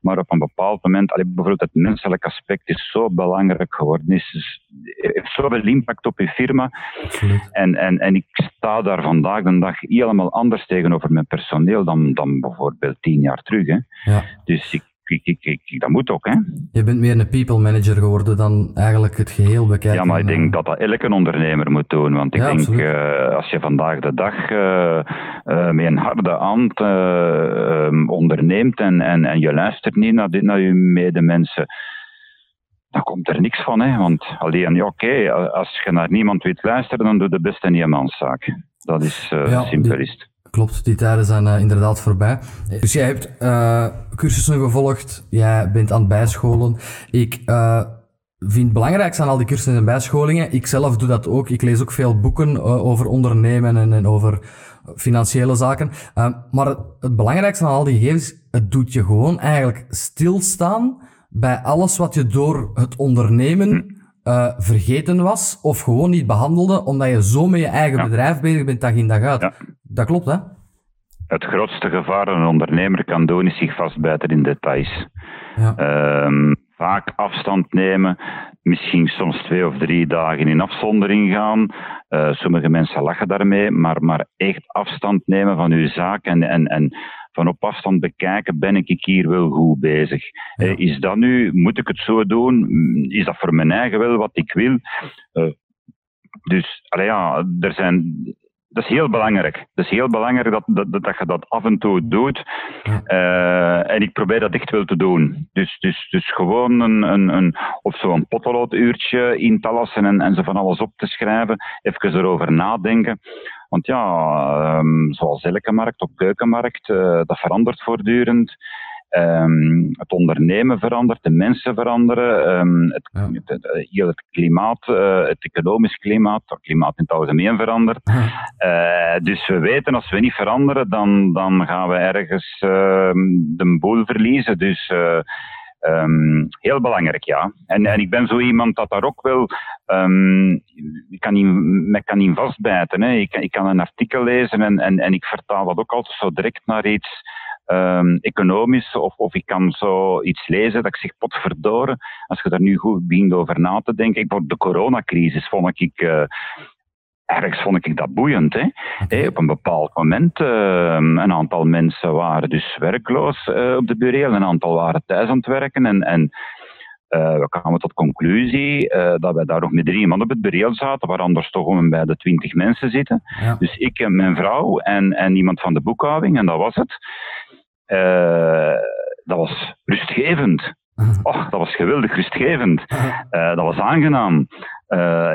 Maar op een bepaald moment, bijvoorbeeld het menselijk aspect is zo belangrijk geworden. Is, is, heeft zoveel impact op je firma.
Absoluut.
En, en, en ik sta daar vandaag de dag helemaal anders tegenover mijn personeel dan, dan bijvoorbeeld tien jaar terug. Hè.
Ja.
Dus ik, dat moet ook. Hè.
Je bent meer een people manager geworden dan eigenlijk het geheel bekijken.
Ja, maar ik
en,
denk
eh,
dat dat elke ondernemer moet doen. Want ik
Ja,
denk, eh, als je vandaag de dag eh, eh, met een harde hand eh, ehm, onderneemt en, en, en je luistert niet naar, dit, naar je medemensen, dan komt er niks van. Hè? Want alleen, ja, oké, als je naar niemand wilt luisteren, dan doe je best een eenmanszaak. Dat is eh
Ja,
simpel.
Klopt, die tijden zijn eh, inderdaad voorbij. Dus jij hebt eh, cursussen gevolgd, jij bent aan het bijscholen. Ik eh, vind het belangrijkste aan al die cursussen en bijscholingen, ik zelf doe dat ook. Ik lees ook veel boeken over ondernemen en, en over financiële zaken. Maar het, het belangrijkste aan al die gegevens, het doet je gewoon eigenlijk stilstaan bij alles wat je door het ondernemen eh, vergeten was of gewoon niet behandelde, omdat je zo met je eigen
Ja.
bedrijf bezig bent dag in dag uit.
Ja.
Dat klopt, hè?
Het grootste gevaar dat een ondernemer kan doen, is zich vastbijten in details.
Ja.
Ehm, vaak afstand nemen, misschien soms twee of drie dagen in afzondering gaan. Eh, sommige mensen lachen daarmee, maar, maar echt afstand nemen van uw zaak en, en, en van op afstand bekijken, ben ik hier wel goed bezig?
Ja.
Eh, is dat nu, moet ik het zo doen? Mm, Is dat voor mijn eigen wel wat ik wil? Eh, dus, ja, er zijn... Dat is heel belangrijk. Dat is heel belangrijk dat, dat, dat, je dat af en toe doet. Eh, en ik probeer dat echt wel te doen. Dus, dus, dus gewoon een, een, een, of zo'n potlood-uurtje in te lassen en, en zo van alles op te schrijven. Even erover nadenken. Want ja, ehm, zoals elke markt, ook keukenmarkt, eh, dat verandert voortdurend. Ehm, het ondernemen verandert, de mensen veranderen, ehm, het,
Ja.
het, heel het klimaat, eh, het economisch klimaat, het klimaat in het algemeen verandert. Eh, dus we weten, als we niet veranderen, dan, dan gaan we ergens de boel verliezen. Dus ehm, heel belangrijk, ja. En, en ik ben zo iemand dat daar ook wel. ehm, ik kan niet, kan niet vastbijten. Hè. Ik, ik kan een artikel lezen en, en, en ik vertaal dat ook altijd zo direct naar iets. ehm, economisch, of, of ik kan zo iets lezen dat ik zeg, potverdorie, als je daar nu goed begint over na te denken. Ik, de coronacrisis vond ik, eh, ergens vond ik dat boeiend. Hè? Hé, op een bepaald moment, eh, een aantal mensen waren dus werkloos eh, op de bureel, een aantal waren thuis aan het werken en, en eh, we kwamen tot conclusie eh, dat wij daar nog met drie man op het bureel zaten, waar anders toch om en bij de twintig mensen zitten.
Ja.
Dus ik en mijn vrouw en, en iemand van de boekhouding, en dat was het. Dat was rustgevend. Oh, dat was geweldig rustgevend. Eh, dat was aangenaam. Eh,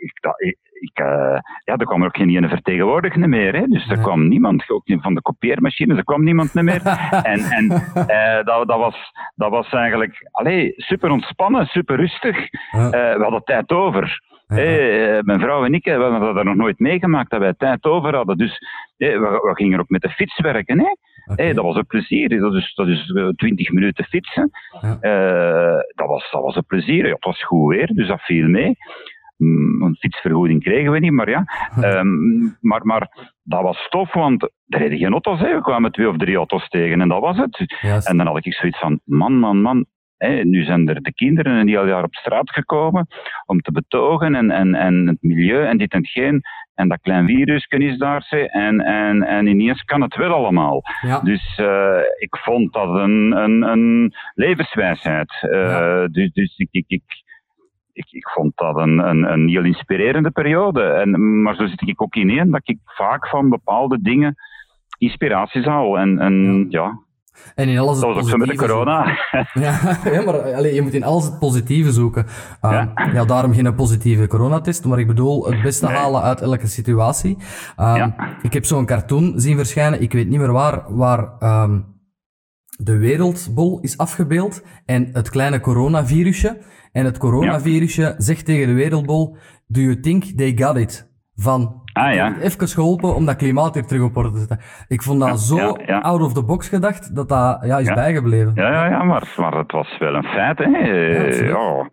ik, ik, ik, eh, ja, er kwam er ook geen ene vertegenwoordiger meer. Hè? Dus er kwam niemand, ook niet van de kopieermachines, er kwam niemand meer. En, en eh, dat, dat, was, dat was eigenlijk super ontspannen, super rustig. We hadden tijd over.
Ja.
Mijn vrouw en ik we hadden dat nog nooit meegemaakt dat wij tijd over hadden. Dus we, we gingen ook met de fiets werken. Hè? Eh, dat was een plezier. Dat is, dat is eh, 20 minuten fietsen.
Ja.
Eh, dat, was, dat was een plezier. Ja, het was goed weer, dus dat viel mee. Mm, Een fietsvergoeding kregen we niet, maar ja. Ehm, maar, maar dat was tof, want er reden geen auto's. Hè. We kwamen twee of drie auto's tegen en dat was het. En dan had ik zoiets van, man, man, man. Nu zijn er de kinderen een heel jaar op straat gekomen om te betogen en, en, en het milieu en dit en hetgeen. En dat klein virusje is daar. ze, En, en, en ineens kan het wel allemaal.
Ja.
Dus eh, ik vond dat een, een, een levenswijsheid. Eh,
Ja.
Dus, dus ik, ik, ik, ik, ik vond dat een, een, een heel inspirerende periode. En, maar zo zit ik ook ineen dat ik vaak van bepaalde dingen inspiraties haal. En, en ja,
En in alles het
dat was ook zo met de corona.
Ja, ja, maar allee, je moet in alles het positieve zoeken. Um, ja.
Ja.
daarom geen positieve coronatest, maar ik bedoel het beste
Nee.
halen uit elke situatie. Um,
Ja.
Ik heb zo'n cartoon zien verschijnen, ik weet niet meer waar, waar um, de wereldbol is afgebeeld en het kleine coronavirusje. En het coronavirusje zegt tegen de wereldbol, do you think they got it? Van,
Ah ja.
even geholpen om dat klimaat weer terug op orde te zetten. Ik vond dat zo
ja, ja.
out of the box gedacht, dat dat ja, is bijgebleven.
Ja, ja, ja maar, maar het was wel een feit. Hè.
Ja,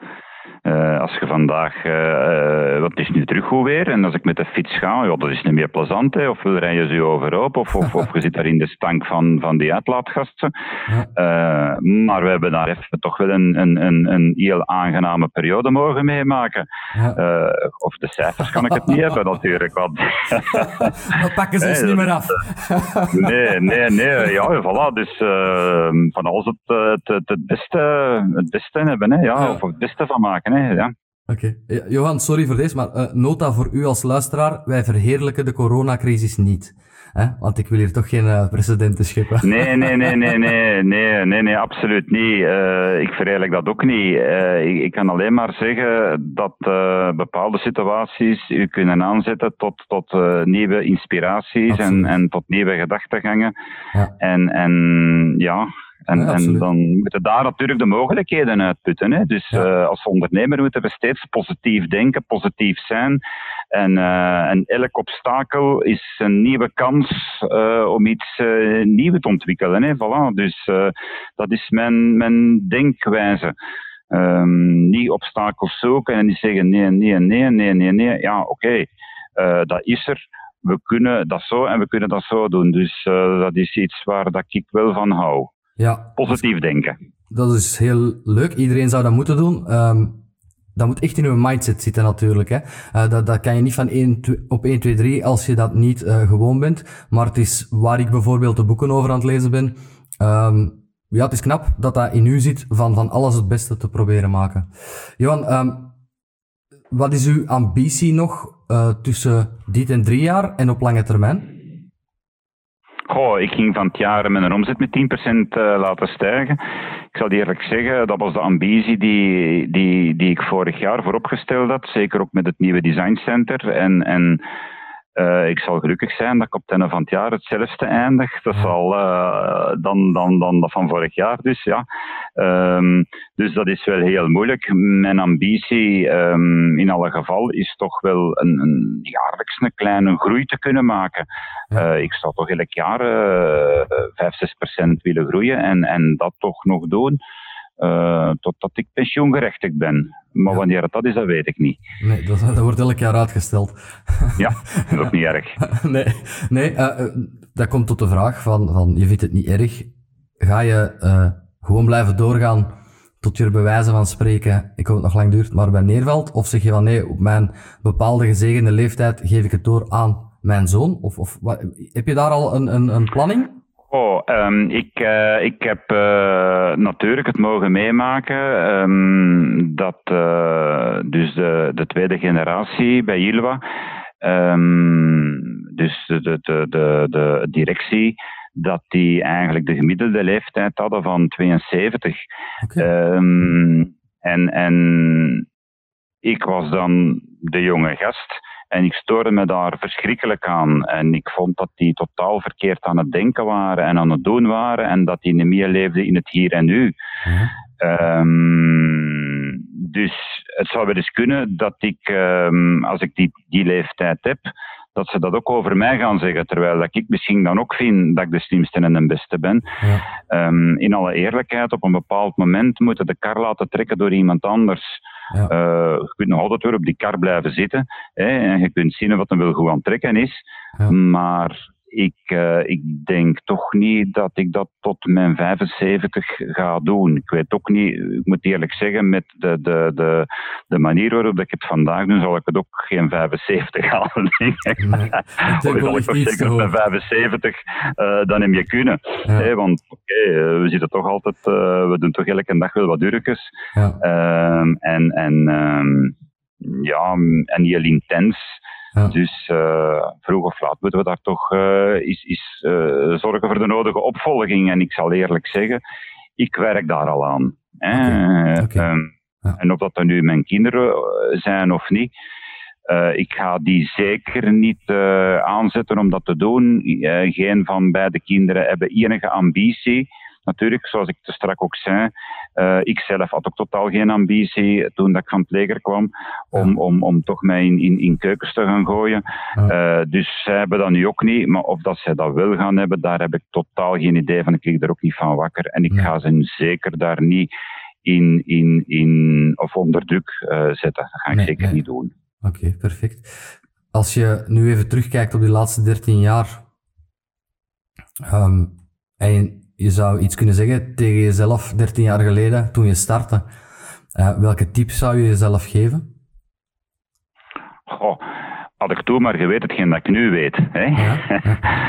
Eh, als je vandaag, uh, wat is nu terug goed weer, en als ik met de fiets ga, ja, dat is niet meer plezant, hè, of wil rijden ze overhoop, of, of, of je zit daar in de stank van, van die uitlaatgasten. Ja. maar we hebben daar even toch wel een, een, een, een heel aangename periode mogen meemaken. Ja. of de cijfers kan ik het niet hebben natuurlijk, want...
dat pakken ze nee, niet meer af.
nee, nee, nee, ja, voilà, dus van alles het, het, het, beste, het beste hebben, hè, ja, of het beste van maken, hè, ja.
Oké. Johan, sorry voor deze, maar uh, nota voor u als luisteraar. Wij verheerlijken de coronacrisis niet. Hè? Want ik wil hier toch geen uh, precedenten scheppen.
Nee, nee, nee, nee, nee, nee, nee, nee absoluut niet. Uh, ik verheerlijk dat ook niet. Ik, ik, kan alleen maar zeggen dat bepaalde situaties u kunnen aanzetten tot, tot nieuwe inspiraties en, en tot nieuwe gedachtegangen. Ja. En, en ja, en, en, dan moeten daar natuurlijk de mogelijkheden uitputten. Hè. Dus uh, als ondernemer moeten we steeds positief denken, positief zijn. En, uh, en elk obstakel is een nieuwe kans uh, om iets nieuws te ontwikkelen. Hè. Voilà. Dus dat is mijn, mijn denkwijze. Um, niet obstakels zoeken en niet zeggen nee, nee, nee, nee, nee, nee. Ja, oké, okay. dat is er we kunnen dat zo en we kunnen dat zo doen. Dus uh, dat is iets waar dat ik wel van hou. Ja. Positief denken.
Dat is heel leuk. Iedereen zou dat moeten doen. Um, dat moet echt in uw mindset zitten natuurlijk. Hè. Uh, dat, dat kan je niet van 1, 2, op 1, 2, 3 als je dat niet uh, gewoon bent. Maar het is waar ik bijvoorbeeld de boeken over aan het lezen ben. Um, ja, het is knap dat dat in u zit van, van alles het beste te proberen maken. Johan, um, wat is uw ambitie nog uh, tussen dit en drie jaar en op lange termijn?
Goh, ik ging van het jaar mijn omzet met 10% uh, laten stijgen. Ik zal eerlijk zeggen, dat was de ambitie die, die, die ik vorig jaar vooropgesteld had. Zeker ook met het nieuwe designcenter. En, en uh, ik zal gelukkig zijn dat ik op het einde van het jaar hetzelfde eindig. Dat zal uh, dan, dan, dan dat van vorig jaar dus, ja. Um, dus dat is wel heel moeilijk. Mijn ambitie um, in alle geval is toch wel een, een jaarlijks een kleine groei te kunnen maken. Uh, ik zou toch elk jaar 5, 6 procent willen groeien en, en dat toch nog doen. Uh, totdat ik pensioengerechtigd ben. Maar wanneer het dat is, dat weet ik niet.
Nee, dat, dat wordt elk jaar uitgesteld.
ja, dat is ook niet erg.
nee, nee uh, dat komt tot de vraag van, van, je vindt het niet erg. Ga je uh, gewoon blijven doorgaan tot je er bij wijze van spreken, ik hoop het nog lang duurt, maar bij neervalt? Of zeg je van nee, op mijn bepaalde gezegende leeftijd geef ik het door aan mijn zoon? Of, of wat, heb je daar al een, een, een planning?
Oh, um, ik, uh, ik heb uh, natuurlijk het mogen meemaken um, dat uh, dus de, de tweede generatie bij Ilva, um, dus de, de, de, de directie, dat die eigenlijk de gemiddelde leeftijd hadden van 72. Okay. en, en ik was dan de jonge gast. En ik stoorde me daar verschrikkelijk aan. En ik vond dat die totaal verkeerd aan het denken waren en aan het doen waren. En dat die niet meer leefden in het hier en nu. Um, dus het zou wel eens kunnen dat ik, um, als ik die, die leeftijd heb, dat ze dat ook over mij gaan zeggen. Terwijl dat ik misschien dan ook vind dat ik de slimste en de beste ben. Ja. Um, in alle eerlijkheid, op een bepaald moment moeten de kar laten trekken door iemand anders. Ja. Uh, je kunt nog altijd weer op die kar blijven zitten. Hè, en je kunt zien wat hem wil goed aan trekken is. Ja. Maar ik, uh, ik denk toch niet dat ik dat tot mijn 75 ga doen. Ik weet ook niet, ik moet eerlijk zeggen, met de, de, de, de manier waarop ik het vandaag doe, zal ik het ook geen 75 halen. Nee, of zal ik toch zeker op mijn 75 uh, dan hem je kunnen. Ja. Hey, want okay, uh, we zitten toch altijd, uh, we doen toch elke dag wel wat durkes. Ja. Um, en, en, um, ja, en heel intens. Dus uh, vroeg of laat moeten we daar toch uh, is, is, uh, zorgen voor de nodige opvolging. En ik zal eerlijk zeggen, ik werk daar al aan. Okay. Okay. Um, ja. En of dat dan nu mijn kinderen zijn of niet, ik ga die zeker niet aanzetten om dat te doen. geen van beide kinderen hebben enige ambitie natuurlijk, zoals ik te strak ook zei, uh, ik zelf had ook totaal geen ambitie toen dat ik van het leger kwam om, ja. om, om toch mij in, in, in, keukens te gaan gooien. Ja. Uh, dus zij hebben dat nu ook niet, maar of dat zij dat wil gaan hebben, daar heb ik totaal geen idee van. Ik lig er ook niet van wakker en ik ga ze zeker daar niet in, in, in, of onder druk zetten. Dat ga ik zeker niet doen.
Oké, perfect. Als je nu even terugkijkt op die laatste 13 jaar, um, en je zou iets kunnen zeggen tegen jezelf 13 jaar geleden, toen je startte, uh, welke tips zou je jezelf geven?
Goh, had ik toen maar geweten hetgeen dat ik nu weet. Hè? Ja,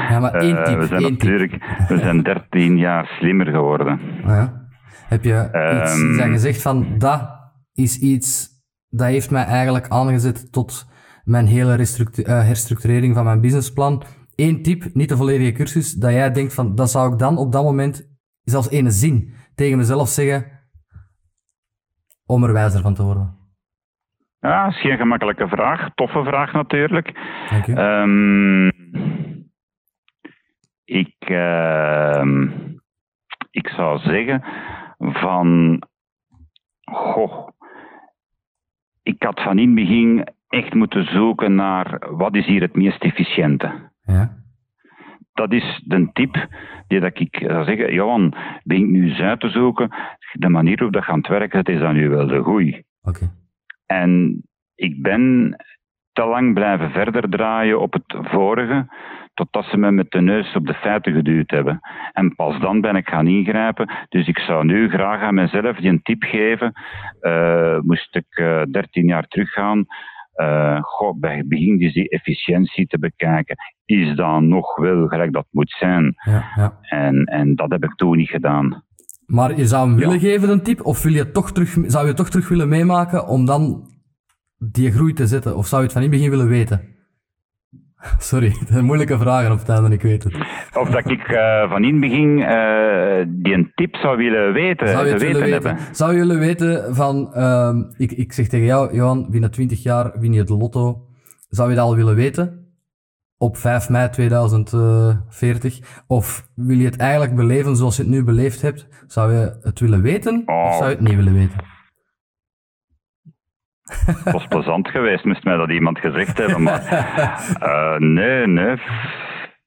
ja. maar één uh, tip.
We zijn natuurlijk we zijn 13 jaar slimmer geworden.
Ja. Heb je iets um, gezegd van dat is iets dat heeft mij eigenlijk aangezet tot mijn hele uh, herstructurering van mijn businessplan. Eén tip, niet de volledige cursus, dat jij denkt van dat zou ik dan op dat moment zelfs ene zin tegen mezelf zeggen om er wijzer van te worden.
Ja, dat is geen gemakkelijke vraag. Toffe vraag natuurlijk.
Dank u.
Um, ik, uh, ik zou zeggen van, goh, ik had van in het begin echt moeten zoeken naar wat is hier het meest efficiënte.
Ja.
Dat is de tip die dat ik zou zeggen, Johan, ben ik nu eens uit te zoeken, de manier waarop dat gaat werken, het is dan nu wel de goeie.
Oké.
En ik ben te lang blijven verder draaien op het vorige, totdat ze me met de neus op de feiten geduwd hebben. En pas dan ben ik gaan ingrijpen. Dus ik zou nu graag aan mezelf die een tip geven. Uh, moest ik uh, eh, 13 jaar teruggaan. Uh, goh, bij het begin is die efficiëntie te bekijken. Is dan nog wel gelijk dat moet zijn?
Ja, ja.
En, en dat heb ik toen niet gedaan.
Maar je zou hem willen geven, een tip? Of wil je toch terug, zou je toch terug willen meemaken om dan die groei te zetten? Of zou je het van in het begin willen weten? Sorry, dat moeilijke vragen op het einde, ik weet het.
Of dat ik uh, van in het begin uh, die een tip zou willen weten,
zou je
te
weten,
weten hebben.
Zou willen weten van, uh, ik, ik zeg tegen jou, Johan, binnen 20 jaar win je het lotto. Zou je dat al willen weten? Op 5 mei 2040? Of wil je het eigenlijk beleven zoals je het nu beleefd hebt? Zou je het willen weten oh. of zou je het niet willen weten?
Het was plezant geweest, moest mij dat iemand gezegd hebben. Maar uh, nee, nee.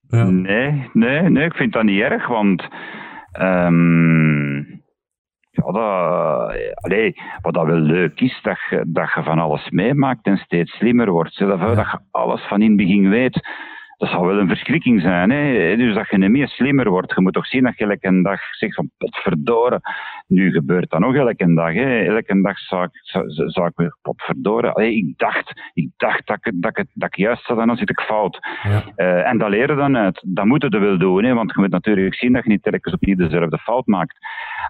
Ja. Nee, nee, nee, ik vind dat niet erg, want um, ja, dat, allee, wat dat wel leuk is, dat je, dat je van alles meemaakt en steeds slimmer wordt. Zelf, ja. dat je alles van in het begin weet dat zou wel een verschrikking zijn. Hè? Dus dat je niet meer slimmer wordt. Je moet toch zien dat je elke dag zegt van potverdoren. Nu gebeurt dat nog elke dag. Hè? Elke dag zou ik, weer potverdoren. Allee, ik dacht, ik dacht dat, ik, dat, ik, dat ik juist zat en dan zit ik fout.
Ja.
Uh, en dat leren dan uit. Dat moet je wel doen. Hè? Want je moet natuurlijk zien dat je niet telkens opnieuw dezelfde fout maakt.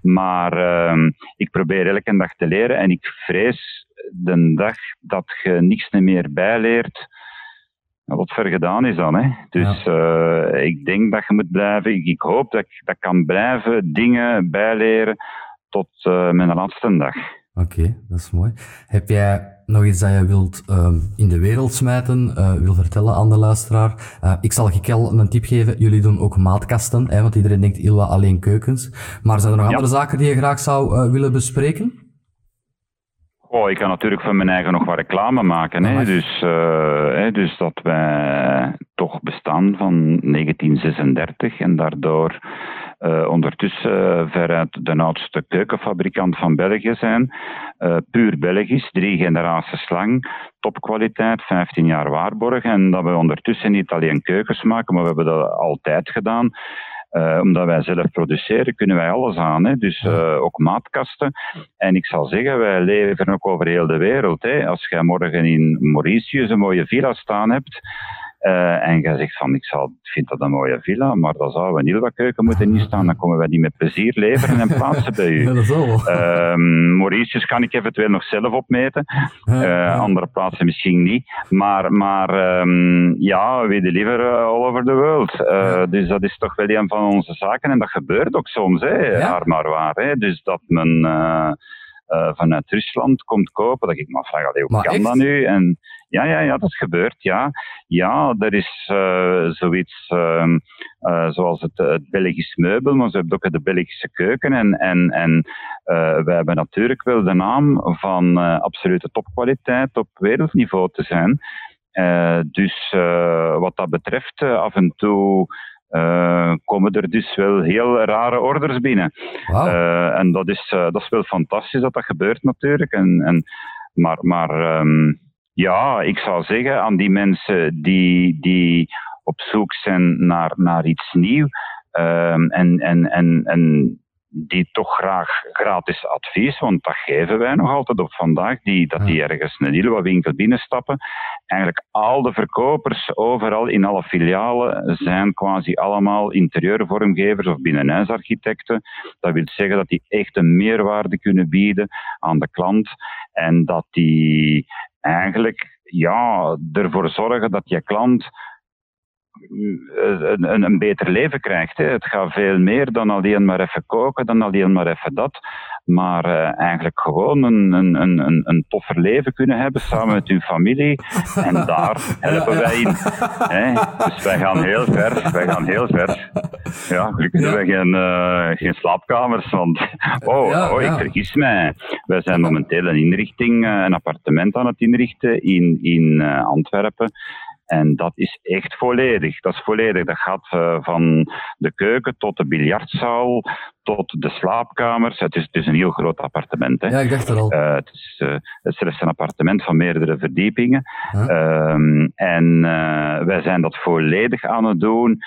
Maar uh, ik probeer elke dag te leren en ik vrees de dag dat je niks meer bijleert wat ver gedaan is dan. Hè. Dus ja. uh, ik denk dat je moet blijven, ik, ik, hoop dat ik dat kan blijven dingen bijleren tot uh, mijn laatste dag.
Oké, okay, dat is mooi. Heb jij nog iets dat je wilt uh, in de wereld smijten, uh, wil vertellen aan de luisteraar? ik zal Gikel een tip geven. Jullie doen ook maatkasten, hè, want iedereen denkt Ilwa alleen keukens. Maar zijn er nog ja. andere zaken die je graag zou willen bespreken?
Oh, ik kan natuurlijk van mijn eigen nog wat reclame maken. Hè. Dus, uh, hè, dus dat wij toch bestaan van 1936 en daardoor uh, ondertussen veruit de oudste keukenfabrikant van België zijn. Puur Belgisch, drie generaties lang, topkwaliteit, 15 jaar waarborg. En dat we ondertussen niet alleen keukens maken, maar we hebben dat altijd gedaan. Uh, omdat wij zelf produceren, kunnen wij alles aan. Hè? Dus uh, ook maatkasten. En ik zal zeggen, wij leveren ook over heel de wereld. Hè? Als jij morgen in Mauritius een mooie villa staan hebt, uh, en jij zegt van, ik zal, vind dat een mooie villa, maar dan zou een Ilva keuken moeten niet staan. Dan komen wij die met plezier leveren en plaatsen bij u.
Ja, dat
uh, Mauritius kan ik eventueel nog zelf opmeten. Uh, andere plaatsen misschien niet. Maar, maar um, ja, we deliver all over the world. Ja. Dus dat is toch wel een van onze zaken. En dat gebeurt ook soms, hè, ja. maar waar. Hè. Dus dat men uh, vanuit Rusland komt kopen. Dat ik me vraag, allee, hoe maar kan echt? dat nu? En ja, ja, ja, dat gebeurt, ja. Ja, er is uh, zoiets uh, zoals het, het, Belgisch meubel, maar ze hebben ook de Belgische keuken. En, en, en wij hebben natuurlijk wel de naam van absolute topkwaliteit op wereldniveau te zijn. dus wat dat betreft, af en toe komen er dus wel heel rare orders binnen.
Wow.
en dat is, dat is wel fantastisch dat dat gebeurt natuurlijk. En, en, maar maar ehm, ja, ik zou zeggen aan die mensen die, die op zoek zijn naar, naar iets nieuws. Um, en, en, en, en die toch graag gratis advies, want dat geven wij nog altijd op vandaag, die, dat die ergens een nieuwe winkel binnenstappen. Eigenlijk al de verkopers overal in alle filialen zijn quasi allemaal interieurvormgevers of binnenhuisarchitecten. Dat wil zeggen dat die echt een meerwaarde kunnen bieden aan de klant en dat die eigenlijk ja, ervoor zorgen dat je klant een, een, een, beter leven krijgt. Hè. Het gaat veel meer dan alleen maar even koken, dan alleen maar even dat. Maar uh, eigenlijk gewoon een, een, een, een toffer leven kunnen hebben samen met uw familie. En daar helpen wij in. Hè. Dus wij gaan heel ver. Wij gaan heel ver. Ja, gelukkig hebben we geen, uh, geen slaapkamers. Want, oh, oh ik vergis mij. Wij zijn momenteel een inrichting, een appartement aan het inrichten in, in Antwerpen. En dat is echt volledig. Dat is volledig. Dat gaat uh, van de keuken tot de biljartzaal, tot de slaapkamers. Het is, het is een heel groot appartement. Hè.
Ja, ik dacht er al.
Uh, het, is, uh, het is een appartement van meerdere verdiepingen. Huh? Um, en wij zijn dat volledig aan het doen.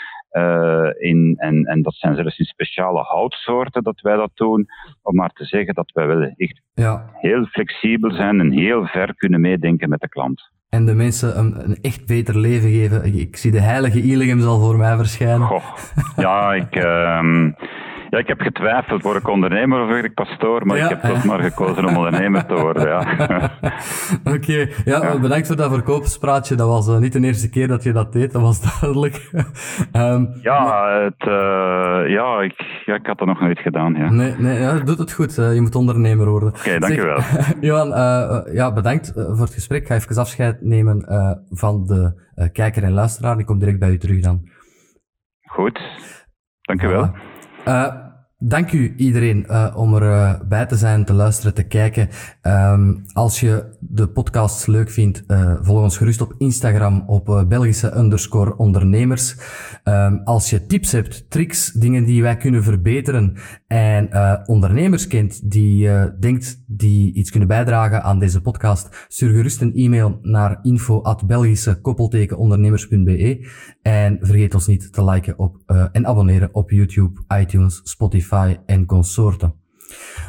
in, en, en dat zijn zelfs in speciale houtsoorten dat wij dat doen. Om maar te zeggen dat wij wel echt ja. heel flexibel zijn en heel ver kunnen meedenken met de klant
en de mensen een, een, echt beter leven geven. Ik, zie de heilige Iligem zal voor mij verschijnen.
Goh, ja, ik, uh, ja, ik heb getwijfeld, word ik ondernemer of word ik pastoor, maar ik heb toch maar gekozen om ondernemer te worden, ja.
Oké, ja, bedankt voor dat verkoopspraatje. Dat was uh, niet de eerste keer dat je dat deed, dat was duidelijk.
um, ja, maar... het, uh, ja, ik, ja, ik had dat nog nooit gedaan, ja.
Nee, nee ja, doet het goed. Uh, je moet ondernemer worden. Oké,
okay, dankjewel.
Johan, ja, bedankt voor het gesprek. Ik ga even afscheid nemen van de kijker en luisteraar. Ik kom direct bij u terug dan.
Goed, dankjewel. Voilà.
Uh, dank u iedereen uh, om erbij uh, bij te zijn, te luisteren, te kijken. Um, als je de podcast leuk vindt, uh, volg ons gerust op Instagram op Belgische underscore ondernemers. Um, als je tips hebt, tricks, dingen die wij kunnen verbeteren en uh, ondernemers kent die uh, denkt die iets kunnen bijdragen aan deze podcast, stuur gerust een e-mail naar info at belgische koppeltekenondernemers.be en vergeet ons niet te liken op, uh, en abonneren op YouTube, iTunes, Spotify en consorten.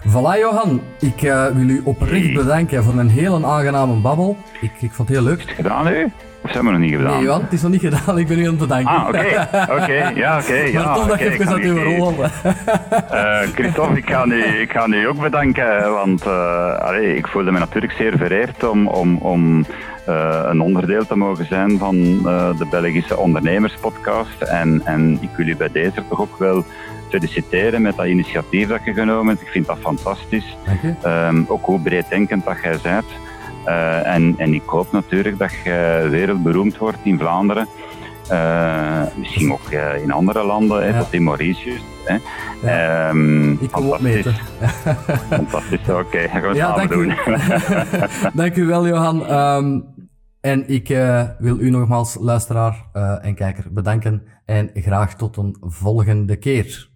Voilà Johan, ik wil u oprecht bedanken voor een hele aangename babbel. Ik, ik vond het heel leuk.
Gedaan u? Of zijn we nog niet gedaan?
Nee, Johan, het is nog niet gedaan. Ik ben u aan het bedanken.
Ah, oké. Okay. Oké, ja, oké. Okay,
ja, maar dat je even
uh, Christophe, ik ga, u, ik ga u ook bedanken, want uh, allee, ik voelde me natuurlijk zeer vereerd om, om, om uh, een onderdeel te mogen zijn van uh, de Belgische ondernemerspodcast. En, en ik wil u bij deze toch ook wel feliciteren met dat initiatief dat je genomen hebt. Ik vind dat fantastisch. Um, ook hoe breeddenkend dat jij bent. Uh, en, en ik hoop natuurlijk dat je wereldberoemd wordt in Vlaanderen. Uh, misschien ook uh, in andere landen, ja. tot in Mauritius. Hè.
Ja. Um, ik kom opmeten.
fantastisch, oké. Okay. Gaan we
ja,
dank doen.
U. dank u wel, Johan. Um, en ik uh, wil u nogmaals, luisteraar en kijker, bedanken. En graag tot een volgende keer.